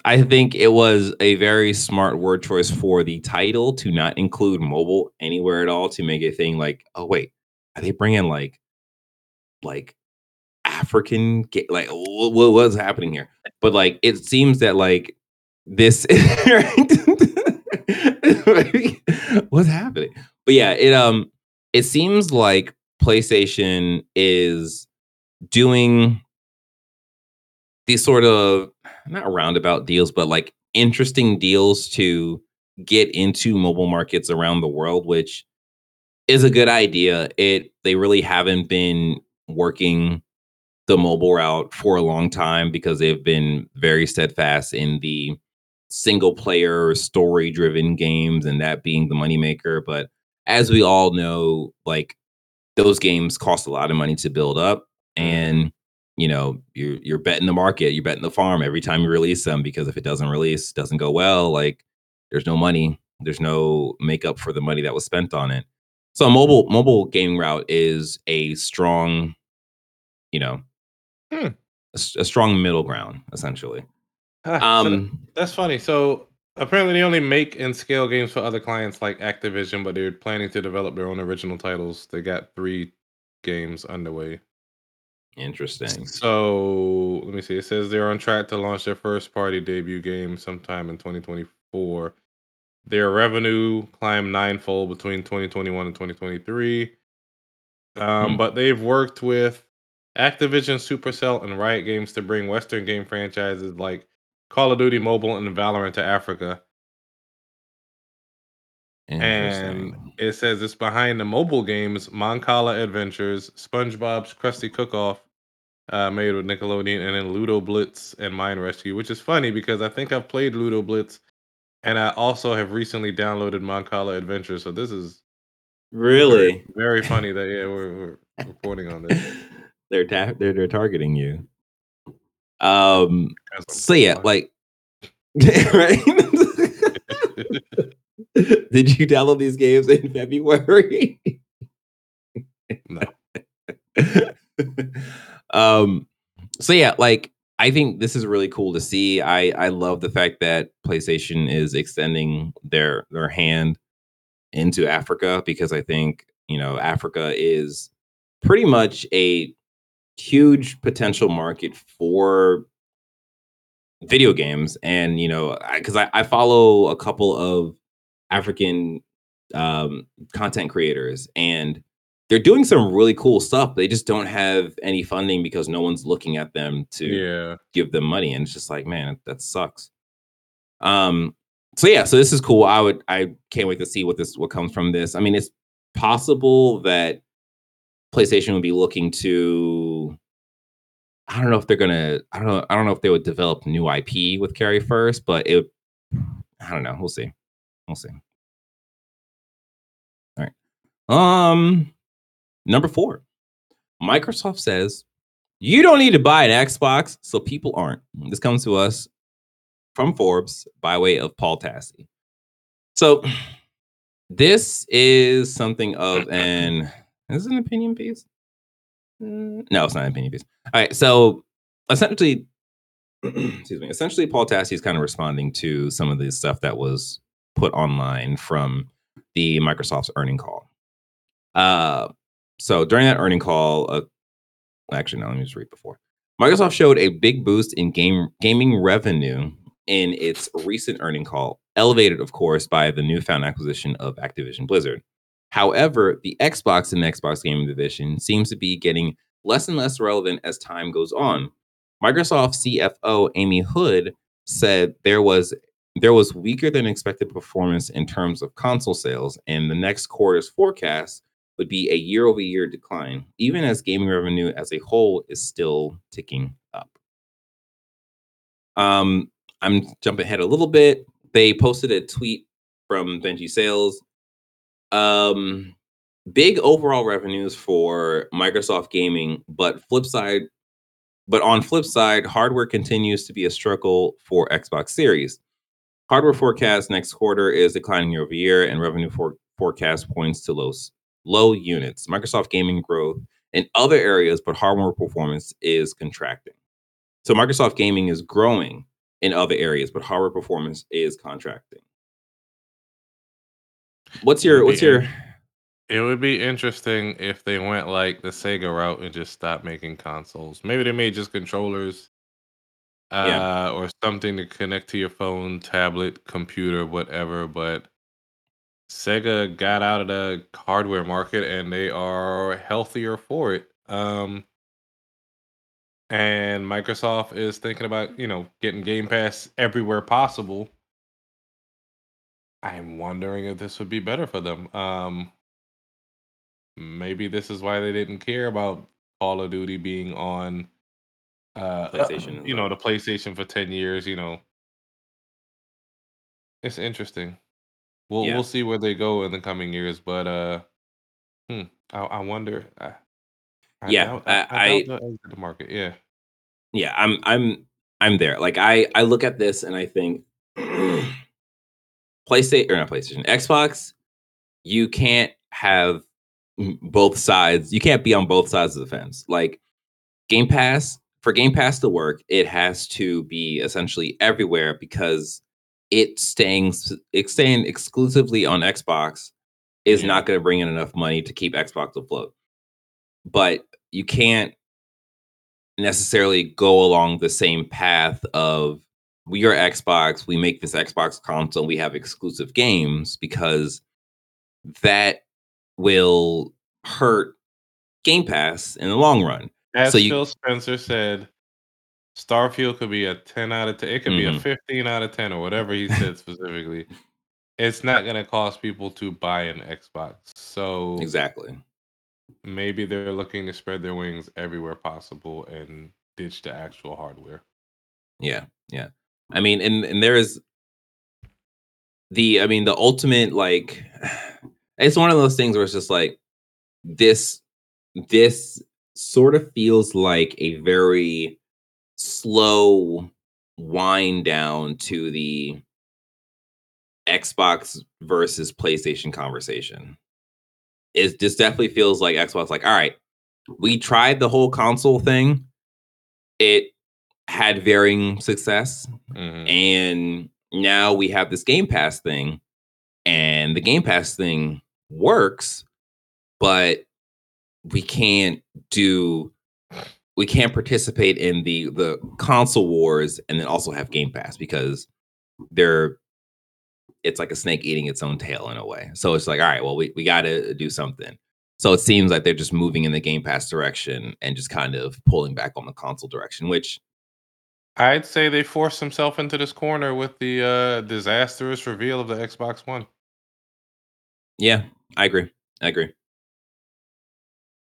I think it was a very smart word choice for the title to not include mobile anywhere at all to make it thing like, oh wait, are they bringing like like African ga- like what, what's happening here? But like it seems that like this what's happening? But yeah, it um it seems like PlayStation is doing these sort of not roundabout deals, but like interesting deals to get into mobile markets around the world, which is a good idea. It they really haven't been working the mobile route for a long time because they've been very steadfast in the single player story driven games and that being the moneymaker. But as we all know, like those games cost a lot of money to build up and you know you're you're betting the market you're betting the farm every time you release them because if it doesn't release doesn't go well like there's no money there's no makeup for the money that was spent on it so a mobile mobile gaming route is a strong you know Hmm. a, a strong middle ground essentially Ah, so um that's funny. So apparently, they only make and scale games for other clients like Activision, but they're planning to develop their own original titles. They got three games underway. interesting So let me see. It says they're on track to launch their first party debut game sometime in 2024. Their revenue climbed ninefold between 2021 and 2023. Um, Hmm. But they've worked with Activision, Supercell, and Riot Games to bring Western game franchises like Call of Duty Mobile and Valorant to Africa. And it says it's behind the mobile games Mancala Adventures, SpongeBob's Krusty Cook Off, uh, made with Nickelodeon, and then Ludo Blitz and Mine Rescue, which is funny because I think I've played Ludo Blitz and I also have recently downloaded Mancala Adventures. So this is really very funny that yeah, we're, we're reporting on this. they're ta- they're they're targeting you. Um. So yeah, like right. Did you download these games in February? no. um. So yeah, like I think this is really cool to see. I I love the fact that PlayStation is extending their their hand into Africa because I think you know Africa is pretty much a huge potential market for video games and you know because I, I, I, follow a couple of african um, content creators and they're doing some really cool stuff they just don't have any funding because no one's looking at them to yeah. give them money and it's just like man that sucks. Um so yeah so this is cool. I would i can't wait to see what this what comes from this. I mean it's possible that PlayStation would be looking to I don't know if they're gonna I don't know I don't know if they would develop new IP with Carry1st, but it I don't know. We'll see. We'll see. All right. Um number four. Microsoft says you don't need to buy an Xbox, so people aren't. This comes to us from Forbes by way of Paul Tassi. So this is something of an This is an opinion piece? Mm, no, it's not opinion piece. All right. So essentially, excuse me. Essentially, Paul Tassi is kind of responding to some of the stuff that was put online from the Microsoft's earning call. Uh, so during that earning call, uh, actually, no, let me just read before. Microsoft showed a big boost in game gaming revenue in its recent earning call, elevated, of course, by the newfound acquisition of Activision Blizzard. However, the Xbox and Xbox gaming division seems to be getting less and less relevant as time goes on. Microsoft CFO Amy Hood said there was there was weaker than expected performance in terms of console sales, and the next quarter's forecast would be a year-over-year decline, even as gaming revenue as a whole is still ticking up. Um, I'm jumping ahead a little bit. They posted a tweet from Benji Sales um, big overall revenues for Microsoft Gaming, but flip side, but on flip side, hardware continues to be a struggle for Xbox Series. Hardware forecast next quarter is declining year over year, and revenue for forecast points to low low units. Microsoft Gaming growth in other areas, but hardware performance is contracting. So Microsoft Gaming is growing in other areas, but hardware performance is contracting. What's your what's your It would be interesting if they went like the Sega route and just stopped making consoles. Maybe they made just controllers yeah. uh, or something to connect to your phone, tablet, computer, whatever. But Sega got out of the hardware market and they are healthier for it. Um, and Microsoft is thinking about, you know, getting Game Pass everywhere possible. I'm wondering if this would be better for them. Um, maybe this is why they didn't care about Call of Duty being on uh, PlayStation. you know, the PlayStation for 10 years, you know. It's interesting. We'll Yeah. we'll see where they go in the coming years, but uh hmm, I, I wonder. I, I Yeah, doubt I, I, I the market. Yeah. yeah, I'm I'm I'm there. Like I I look at this and I think PlayStation or not PlayStation, Xbox, you can't have both sides. You can't be on both sides of the fence. Like Game Pass, for Game Pass to work, it has to be essentially everywhere because it staying it's staying exclusively on Xbox is Yeah. not going to bring in enough money to keep Xbox afloat. But you can't necessarily go along the same path of we are Xbox, we make this Xbox console, we have exclusive games because that will hurt Game Pass in the long run. As So you- Phil Spencer said, Starfield could be a 10 out of 10. It could be a Mhm. 15 out of 10 or whatever he said specifically. It's not going to cost people to buy an Xbox. So Exactly. maybe they're looking to spread their wings everywhere possible and ditch the actual hardware. Yeah, yeah. I mean, and and there is the, I mean, the ultimate like, it's one of those things where it's just like this this sort of feels like a very slow wind down to the Xbox versus PlayStation conversation. It this definitely feels like Xbox like, all right, we tried the whole console thing. It had varying success. Mhm. And now we have this Game Pass thing. And the Game Pass thing works, but we can't do we can't participate in the the console wars and then also have Game Pass because they're it's like a snake eating its own tail in a way. So it's like, all right, well, we, we gotta do something. So it seems like they're just moving in the Game Pass direction and just kind of pulling back on the console direction, which I'd say they forced themselves into this corner with the uh, disastrous reveal of the Xbox One. Yeah, I agree. I agree.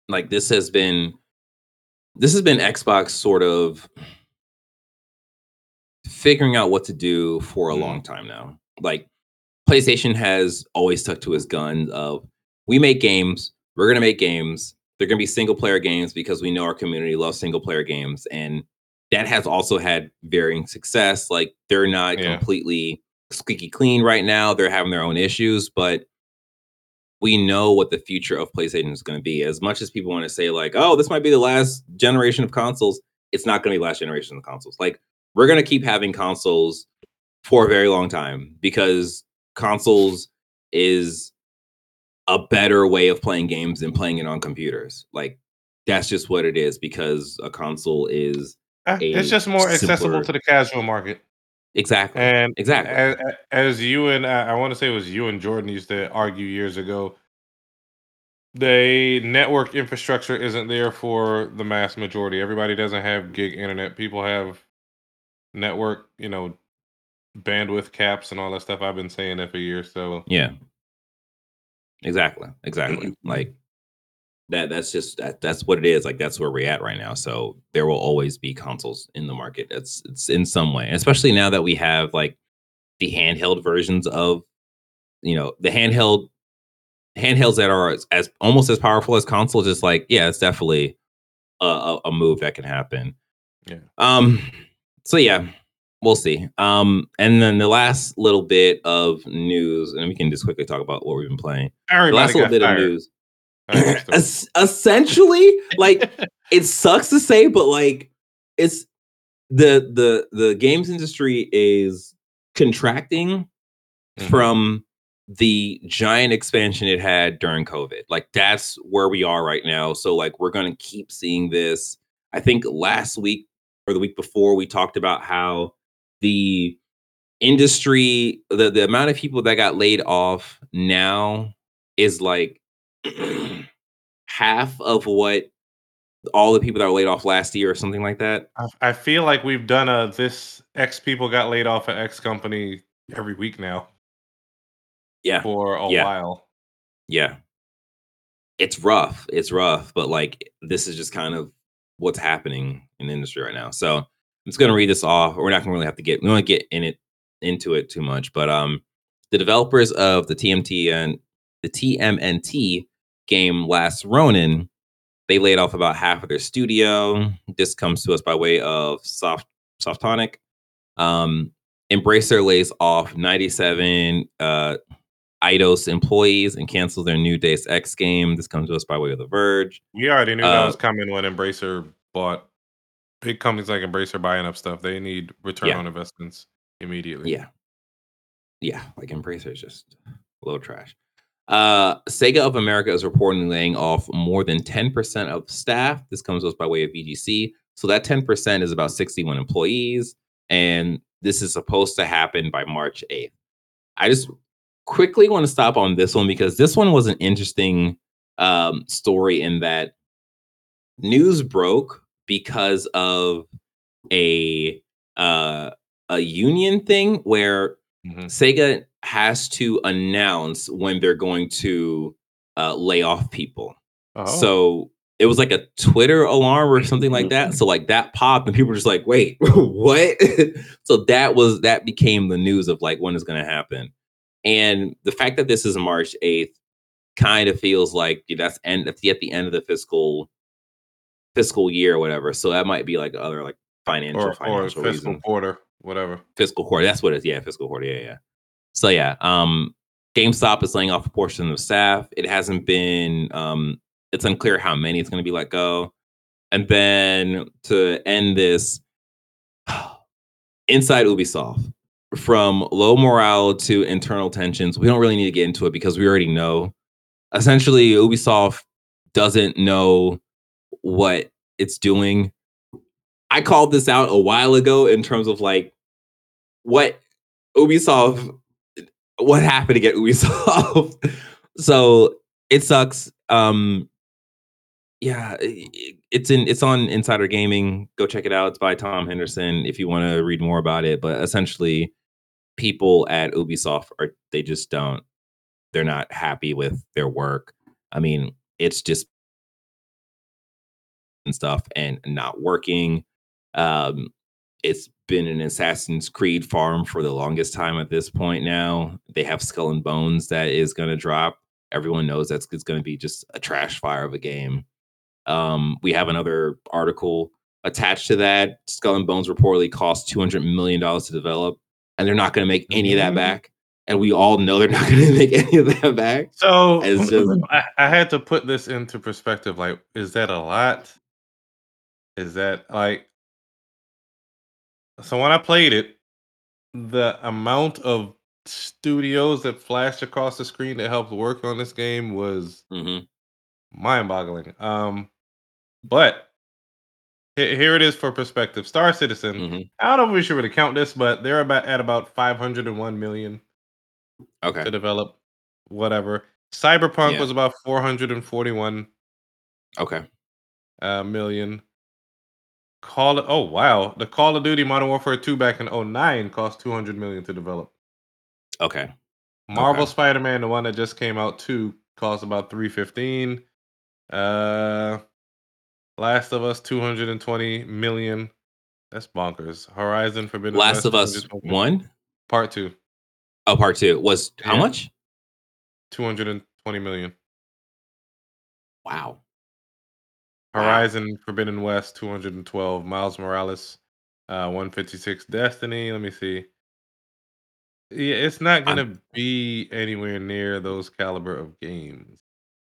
Like this has been this has been Xbox sort of figuring out what to do for a long time now. Like PlayStation has always stuck to his guns of we make games, we're going to make games. They're going to be single player games because we know our community loves single player games and that has also had varying success. Like they're not Yeah. completely squeaky clean right now. They're having their own issues, but we know what the future of PlayStation is going to be. As much as people want to say, like, oh, this might be the last generation of consoles, it's not going to be the last generation of consoles. Like, we're going to keep having consoles for a very long time because consoles is a better way of playing games than playing it on computers. Like, that's just what it is because a console is Eh, it's just more accessible simpler- to the casual market. exactly And exactly as, as you and I, I want to say it was you and Jordan used to argue years ago, the network infrastructure isn't there for the mass majority. Everybody doesn't have gig internet. People have network, you know, bandwidth caps and all that stuff. I've been saying that for years. So Yeah. Exactly. Exactly. like that that's just that that's what it is. Like that's where we're at right now. So there will always be consoles in the market. It's it's in some way. Especially now that we have like the handheld versions of you know, the handheld handhelds that are as, as almost as powerful as consoles just like yeah, it's definitely a, a, a move that can happen. Yeah. Um so yeah, we'll see. Um, and then the last little bit of news, and we can just quickly talk about what we've been playing. The last little bit fired. of news. Es- essentially, like it sucks to say, but like it's the the the games industry is contracting Mhm. from the giant expansion it had during COVID. Like that's where we are right now. So like we're gonna keep seeing this. I think last week or the week before we talked about how the industry, the the amount of people that got laid off now is like half of what all the people that were laid off last year or something like that. I, I feel like we've done a this X people got laid off at X company every week now Yeah. for a Yeah. while. Yeah. It's rough. It's rough, but like this is just kind of what's happening in the industry right now. So I'm just gonna read this off. We're not gonna really have to get we don't get in it into it too much, but um the developers of the TMT and the TMNT game Last Ronin, they laid off about half of their studio. This comes to us by way of Soft Softonic. Um Embracer lays off 97 uh Eidos employees and cancels their new Deus Ex game. This comes to us by way of The Verge. We already knew that Uh, was coming when Embracer bought big companies like Embracer buying up stuff. They need return Yeah. on investments immediately. Yeah. Yeah, like Embracer is just a little trash. Uh, Sega of America is reportedly laying off more than 10% of staff. This comes us by way of VGC. So that 10% is about 61 employees. And this is supposed to happen by March 8th. I just quickly want to stop on this one because this one was an interesting um, story in that news broke because of a uh, a union thing where Mhm. Sega has to announce when they're going to uh, lay off people. Oh, So it was like a Twitter alarm or something like that. So like that popped and people were just like, wait, what? so that was that became the news of like when is going to happen. And the fact that this is March 8th, kind of feels like that's end at the at the end of the fiscal fiscal year or whatever. So that might be like other like financial or or fiscal reason. quarter, whatever. Fiscal quarter. That's what it is. Yeah, fiscal quarter. Yeah, yeah. So yeah, um, GameStop is laying off a portion of staff. It hasn't been. Um, it's unclear how many it's going to be let go. And then to end this, inside Ubisoft, from low morale to internal tensions, we don't really need to get into it because we already know. Essentially, Ubisoft doesn't know what it's doing. I called this out a while ago in terms of like what Ubisoft, what happened to get Ubisoft. so it sucks. Um, yeah, it's in it's on Insider Gaming. Go check it out. It's by Tom Henderson if you want to read more about it. But essentially, people at Ubisoft are they just don't they're not happy with their work. I mean, it's just and stuff and not working. Um, it's been an Assassin's Creed farm for the longest time at this point now. They have Skull and Bones that is going to drop. Everyone knows that's it's going to be just a trash fire of a game. Um, we have another article attached to that. Skull and Bones reportedly cost $200 million to develop, and they're not going to make any of that Mhm. back. And we all know they're not going to make any of that back. So just- I, I had to put this into perspective. Like, is that a lot? Is that like so when I played it, the amount of studios that flashed across the screen that helped work on this game was hmm mind-boggling. Um, but here it is for perspective. Star Citizen. hmm I don't know if we should really count this, but they're about at about 501 million Okay. to develop. Whatever. Cyberpunk Yeah. was about 441 Okay. uh, million. Call it. Oh wow, the Call of Duty Modern Warfare 2 back in 09 cost 200 million to develop. Okay. Marvel Okay. Spider-Man, the one that just came out, too, cost about 315. Uh, Last of Us 220 million. That's bonkers. Horizon Forbidden Last West, of Us 220 one. Part two, Oh, part two was how Yeah. much? 220 million. Wow. Wow. Horizon Forbidden West 212. Miles Morales uh 156. Destiny, let me see. Yeah, it's not I'm- gonna be anywhere near those caliber of games.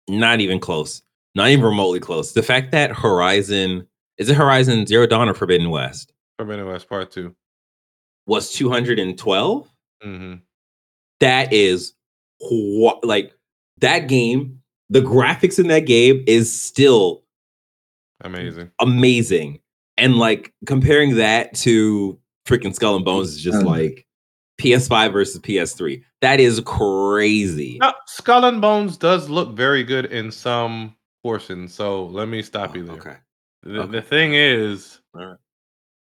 Not even close. Not even remotely close. The fact that Horizon is it Horizon Zero Dawn or Forbidden West Forbidden West Part 2. was 212. hmm That is like that game. The graphics in that game is still Amazing. amazing, and like comparing that to freaking Skull and Bones is just Um, like PS5 versus PS3. That is crazy. Now, Skull and Bones does look very good in some portions, so let me stop you Oh, there. okay. The, okay. the thing is, Alright.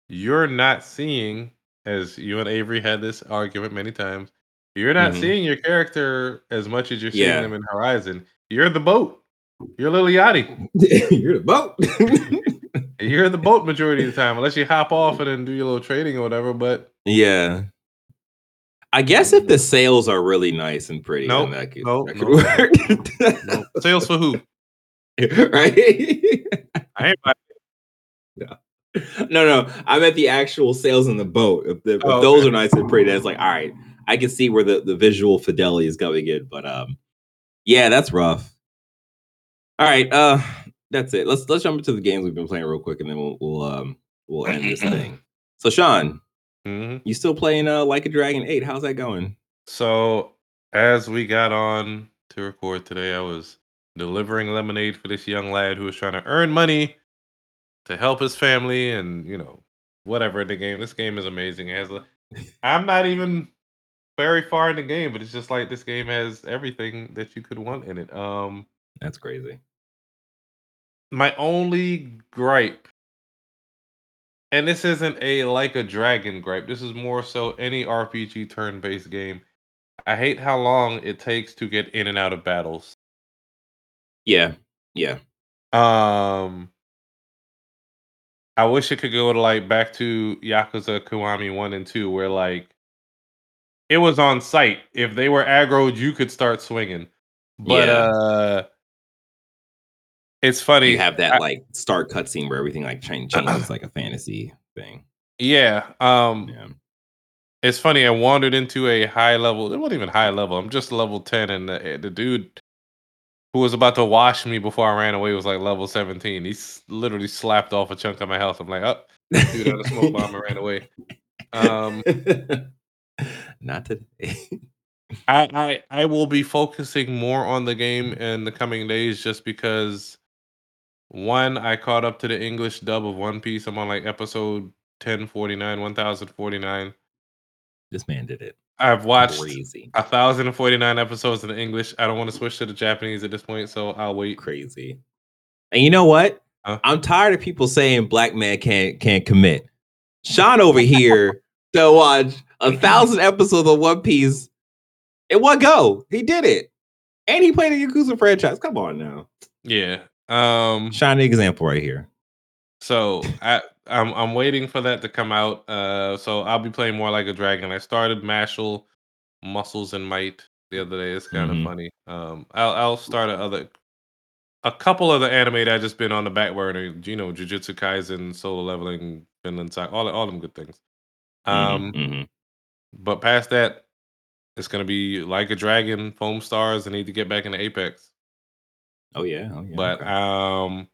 you're not seeing, as you and Avery had this argument many times, you're not Mhm. seeing your character as much as you're seeing Yeah. them in Horizon. You're the boat. You're a little Yachty. You're the boat. You're in the boat majority of the time, unless you hop off and then do your little trading or whatever. But Yeah. I guess if the sales are really nice and pretty, Nope, then that could, nope, that could nope. work. no. sales for who? right? I ain't buying no, no. I meant the actual sales in the boat. If, the, if Oh, those okay. are nice and pretty, that's like, all right, I can see where the, the visual fidelity is going in. But um, yeah, that's rough. All right, uh, that's it. Let's let's jump into the games we've been playing real quick, and then we'll we'll um we'll end this thing. So, Sean, Mhm. you still playing uh Like a Dragon Eight? How's that going? So as we got on to record today, I was delivering lemonade for this young lad who was trying to earn money to help his family and you know whatever in the game. This game is amazing. It has a I'm not even very far in the game, but it's just like this game has everything that you could want in it. Um That's crazy. my only gripe and this isn't a like a dragon gripe this is more so any rpg turn-based game i hate how long it takes to get in and out of battles Yeah, yeah. um i wish it could go to like back to yakuza kiwami 1 and 2 where like it was on site if they were aggroed you could start swinging But Yeah. uh it's funny. You have that I- like start cutscene where everything like change, changes like a fantasy thing. yeah. Um Yeah. it's funny. I wandered into a high level. It wasn't even high level. I'm just level ten, and the, the dude who was about to wash me before I ran away was like level seventeen. He s- literally slapped off a chunk of my health. I'm like, oh, dude had a smoke bomb and ran away. Um, Not today. I, I I will be focusing more on the game in the coming days, just because one, I caught up to the English dub of One Piece. I'm on like episode ten forty nine, one thousand forty nine. this man did it. I've watched Crazy. a thousand and forty nine episodes in the English. I don't want to switch to the Japanese at this point, so I'll wait. Crazy. And you know what? Huh? I'm tired of people saying black man can't can't commit. Sean over here to watch a thousand episodes of One Piece in one go. He did it. And he played a Yakuza franchise. Come on now. Yeah. Um. Shining example right here. So I I'm I'm waiting for that to come out. Uh. So I'll be playing more like a dragon. I started Mashle, Muscles and Might the other day. It's kind of Mhm. funny. Um. I'll I'll start a other. A couple of the anime that I just been on the back burner, you know, Jujutsu Kaisen, Solo Leveling, Finland Side, all all them good things. Um, Mhm, mhm. but past that, it's gonna be like a dragon, Foamstars. I need to get back into Apex. Oh yeah. Oh yeah. but um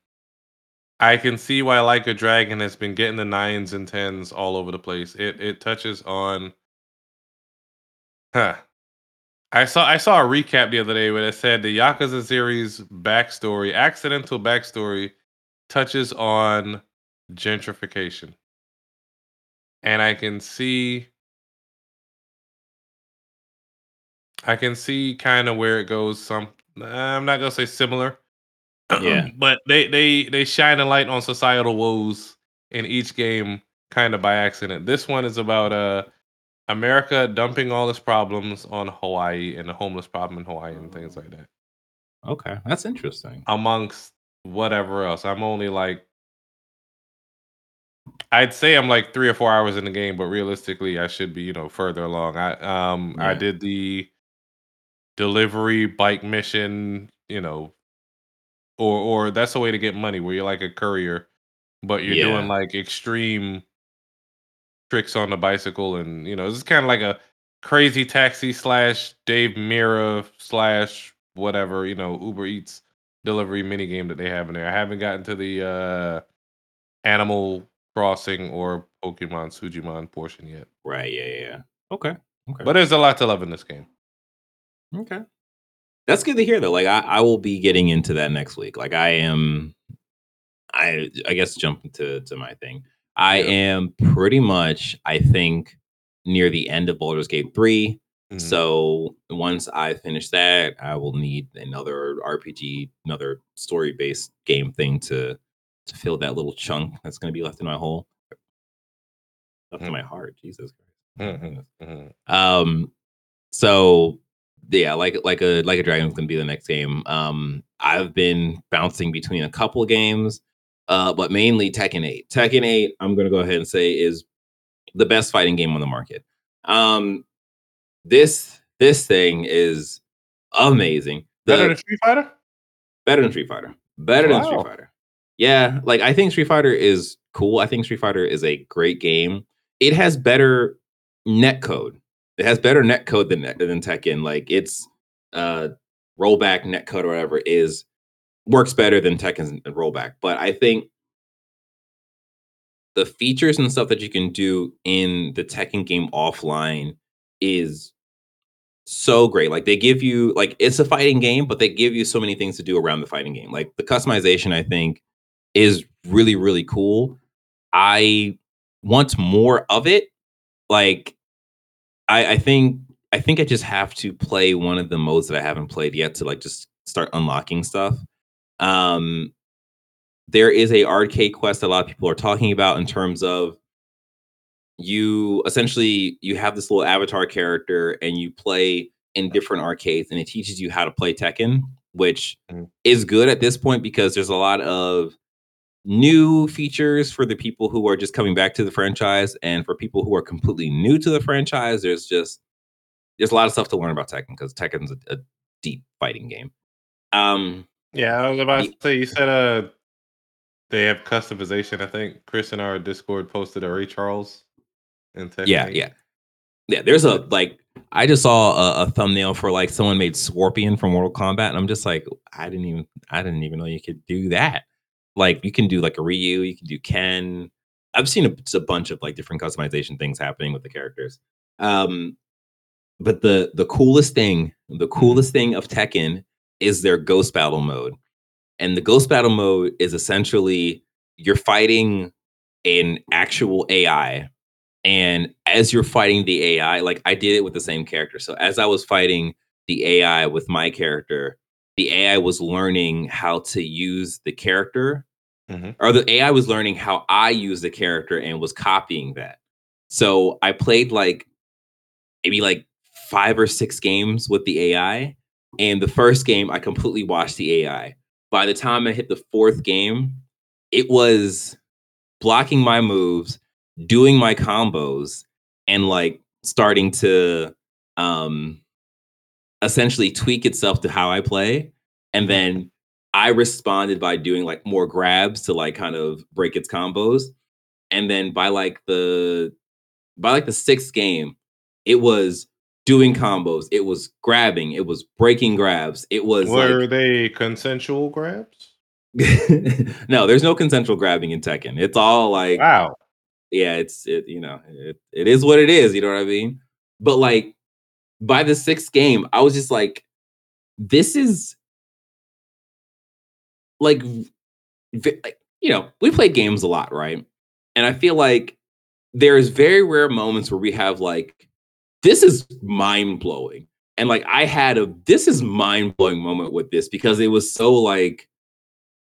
I can see why like a dragon has been getting the nines and tens all over the place. It it touches on huh. I saw I saw a recap the other day where it said the Yakuza series backstory, accidental backstory, touches on gentrification. And I can see I can see kind of where it goes some I'm not gonna say similar, Yeah. but they they they shine a light on societal woes in each game kind of by accident. This one is about uh America dumping all its problems on Hawaii and the homeless problem in Hawaii and things like that. okay. That's interesting. Amongst whatever else. I'm only like I'd say I'm like 3 or 4 hours in the game, but realistically I should be, you know, further along. I um I did the delivery bike mission, you know, or or that's a way to get money where you're like a courier, but you're Yeah. doing like extreme tricks on the bicycle, and you know this is kind of like a crazy taxi slash Dave Mirra slash whatever you know Uber Eats delivery mini game that they have in there. I haven't gotten to the uh Animal Crossing or Pokemon Sujimon portion yet, Right. Yeah. Yeah. yeah. Okay. Okay. but there's a lot to love in this game. Okay. That's good to hear though. Like I, I will be getting into that next week. Like I am I I guess jumping to to my thing. I Yeah. am pretty much, I think, near the end of Baldur's Gate 3. Mhm. So once I finish that, I will need another RPG, another story-based game thing to to fill that little chunk that's gonna be left in my hole. Left in Mhm. my heart. Jesus Christ. Goodness. mhm. Um, so yeah, like like a like a dragon's gonna be the next game. Um, I've been bouncing between a couple of games, uh, but mainly Tekken 8. Tekken 8, I'm gonna go ahead and say is the best fighting game on the market. Um, this this thing is amazing. Better than Street Fighter? better than Street Fighter. Better than Street Fighter. Yeah, like I think Street Fighter is cool. I think Street Fighter is a great game. It has better net code. It has better net code than than Tekken. Like its uh rollback net code or whatever is works better than Tekken's rollback. But I think the features and stuff that you can do in the Tekken game offline is so great. Like they give you like it's a fighting game, but they give you so many things to do around the fighting game. Like the customization, I think, is really really cool. I want more of it. Like I, I think I think I just have to play one of the modes that I haven't played yet to like just start unlocking stuff. Um, there is a arcade quest that a lot of people are talking about in terms of you essentially you have this little avatar character and you play in different arcades and it teaches you how to play Tekken, which Mhm. is good at this point because there's a lot of new features for the people who are just coming back to the franchise and for people who are completely new to the franchise there's just there's a lot of stuff to learn about Tekken because Tekken's a, a deep fighting game. Um, yeah, I was about to say you said uh they have customization. I think Chris in our Discord posted a Ray Charles. In yeah, yeah, yeah. There's a like I just saw a, a, thumbnail for like someone made Scorpion from Mortal Kombat, and I'm just like, I didn't even I didn't even know you could do that. Like you can do like a Ryu, you can do Ken. I've seen a, a bunch of like different customization things happening with the characters. Um, but the the coolest thing, the mm-hmm. coolest thing of Tekken is their ghost battle mode. And the ghost battle mode is essentially you're fighting an actual AI. And as you're fighting the AI, like I did it with the same character. So as I was fighting the AI with my character, the AI was learning how to use the character, mm-hmm. or the AI was learning how I use the character and was copying that. So I played like maybe like five or six games with the AI. And the first game, I completely watched the AI. By the time I hit the fourth game, it was blocking my moves, doing my combos, and like starting to um essentially tweak itself to how I play. And mm-hmm. then I responded by doing like more grabs to like kind of break its combos. And then by like the by like the sixth game, it was doing combos. It was grabbing. It was breaking grabs. It was were like, they consensual grabs? no, there's no consensual grabbing in Tekken. It's all like wow. Yeah, it's it. You know, it, it is what it is. You know what I mean? But like by the sixth game, I was just like, this is like, like you know, we play games a lot, right? And I feel like there's very rare moments where we have like this is mind blowing. And like I had a this is mind blowing moment with this because it was so like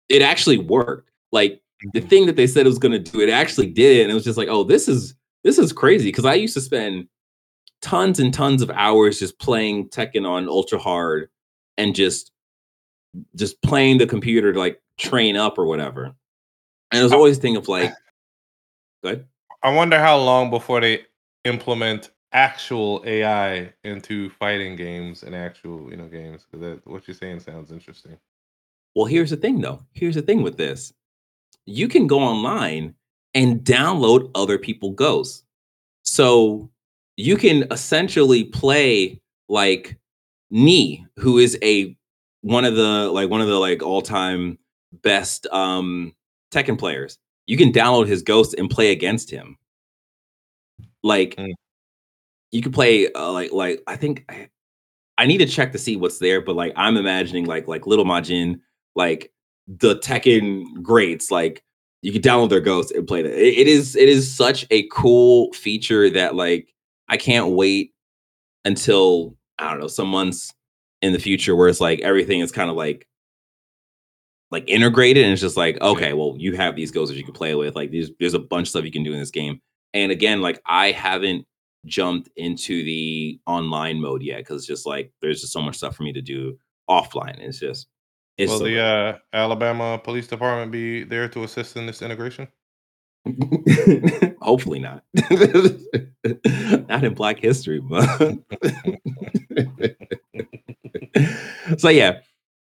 it actually worked. Like the mm-hmm. thing that they said it was going to do, it actually did, and it was just like, oh, this is this is crazy because I used to spend tons and tons of hours just playing Tekken on ultra hard and just just playing the computer to like train up or whatever. And it was always a thing of like, good. I wonder how long before they implement actual AI into fighting games and actual, you know, games. Because that what you're saying sounds interesting. Well, here's the thing though. Here's the thing with this. You can go online and download other people ghosts. So you can essentially play like Knee, who is a one of the like one of the like all-time best um Tekken players. You can download his ghost and play against him. Like mm you could play uh, like like I think I, I, need to check to see what's there, but like I'm imagining like like LilMajin, like the Tekken greats, like you can download their ghost and play that. It, it is it is such a cool feature that like I can't wait until I don't know some months in the future where it's like everything is kind of like like integrated and it's just like okay well you have these ghosts that you can play with like there's there's a bunch of stuff you can do in this game and again like i haven't jumped into the online mode yet because just like there's just so much stuff for me to do offline. It's just it's will so the uh, Alabama Police Department be there to assist in this integration? Hopefully not. not in Black History Month. so yeah,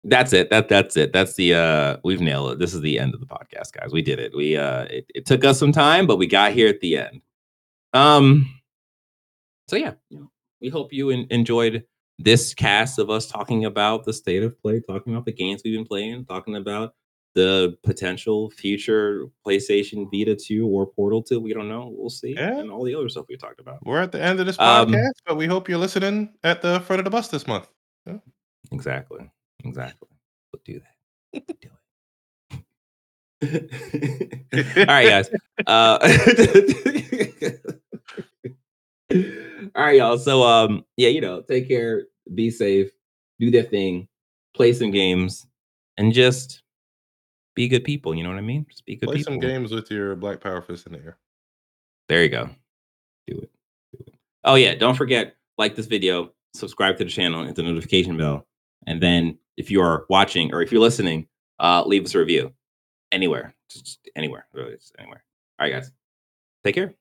that's it. That that's it. That's the uh we've nailed it. This is the end of the podcast, guys. We did it. We uh it, it took us some time, but we got here at the end. Um so yeah, you know, we hope you in, enjoyed this cast of us talking about the state of play, talking about the games we've been playing, talking about the potential future PlayStation Vita 2 or Portal 2. We don't know. We'll see. Yeah. And all the other stuff we talked about. We're at the end of this um podcast, um, but we hope you're listening at the front of the bus this month. Yeah. Exactly. Exactly. We'll do that. do it. all right, guys. Uh, All right, y'all. So um, yeah, you know, take care, be safe, do their thing, play some games, and just be good people. You know what I mean? Just be good people. play people. some games with your Black Power fist in the air. There you go. Do it. Do it. Oh yeah, don't forget like this video, subscribe to the channel, hit the notification bell, and then if you are watching or if you're listening, uh, leave us a review anywhere, just anywhere, really, just anywhere. All right, guys, take care.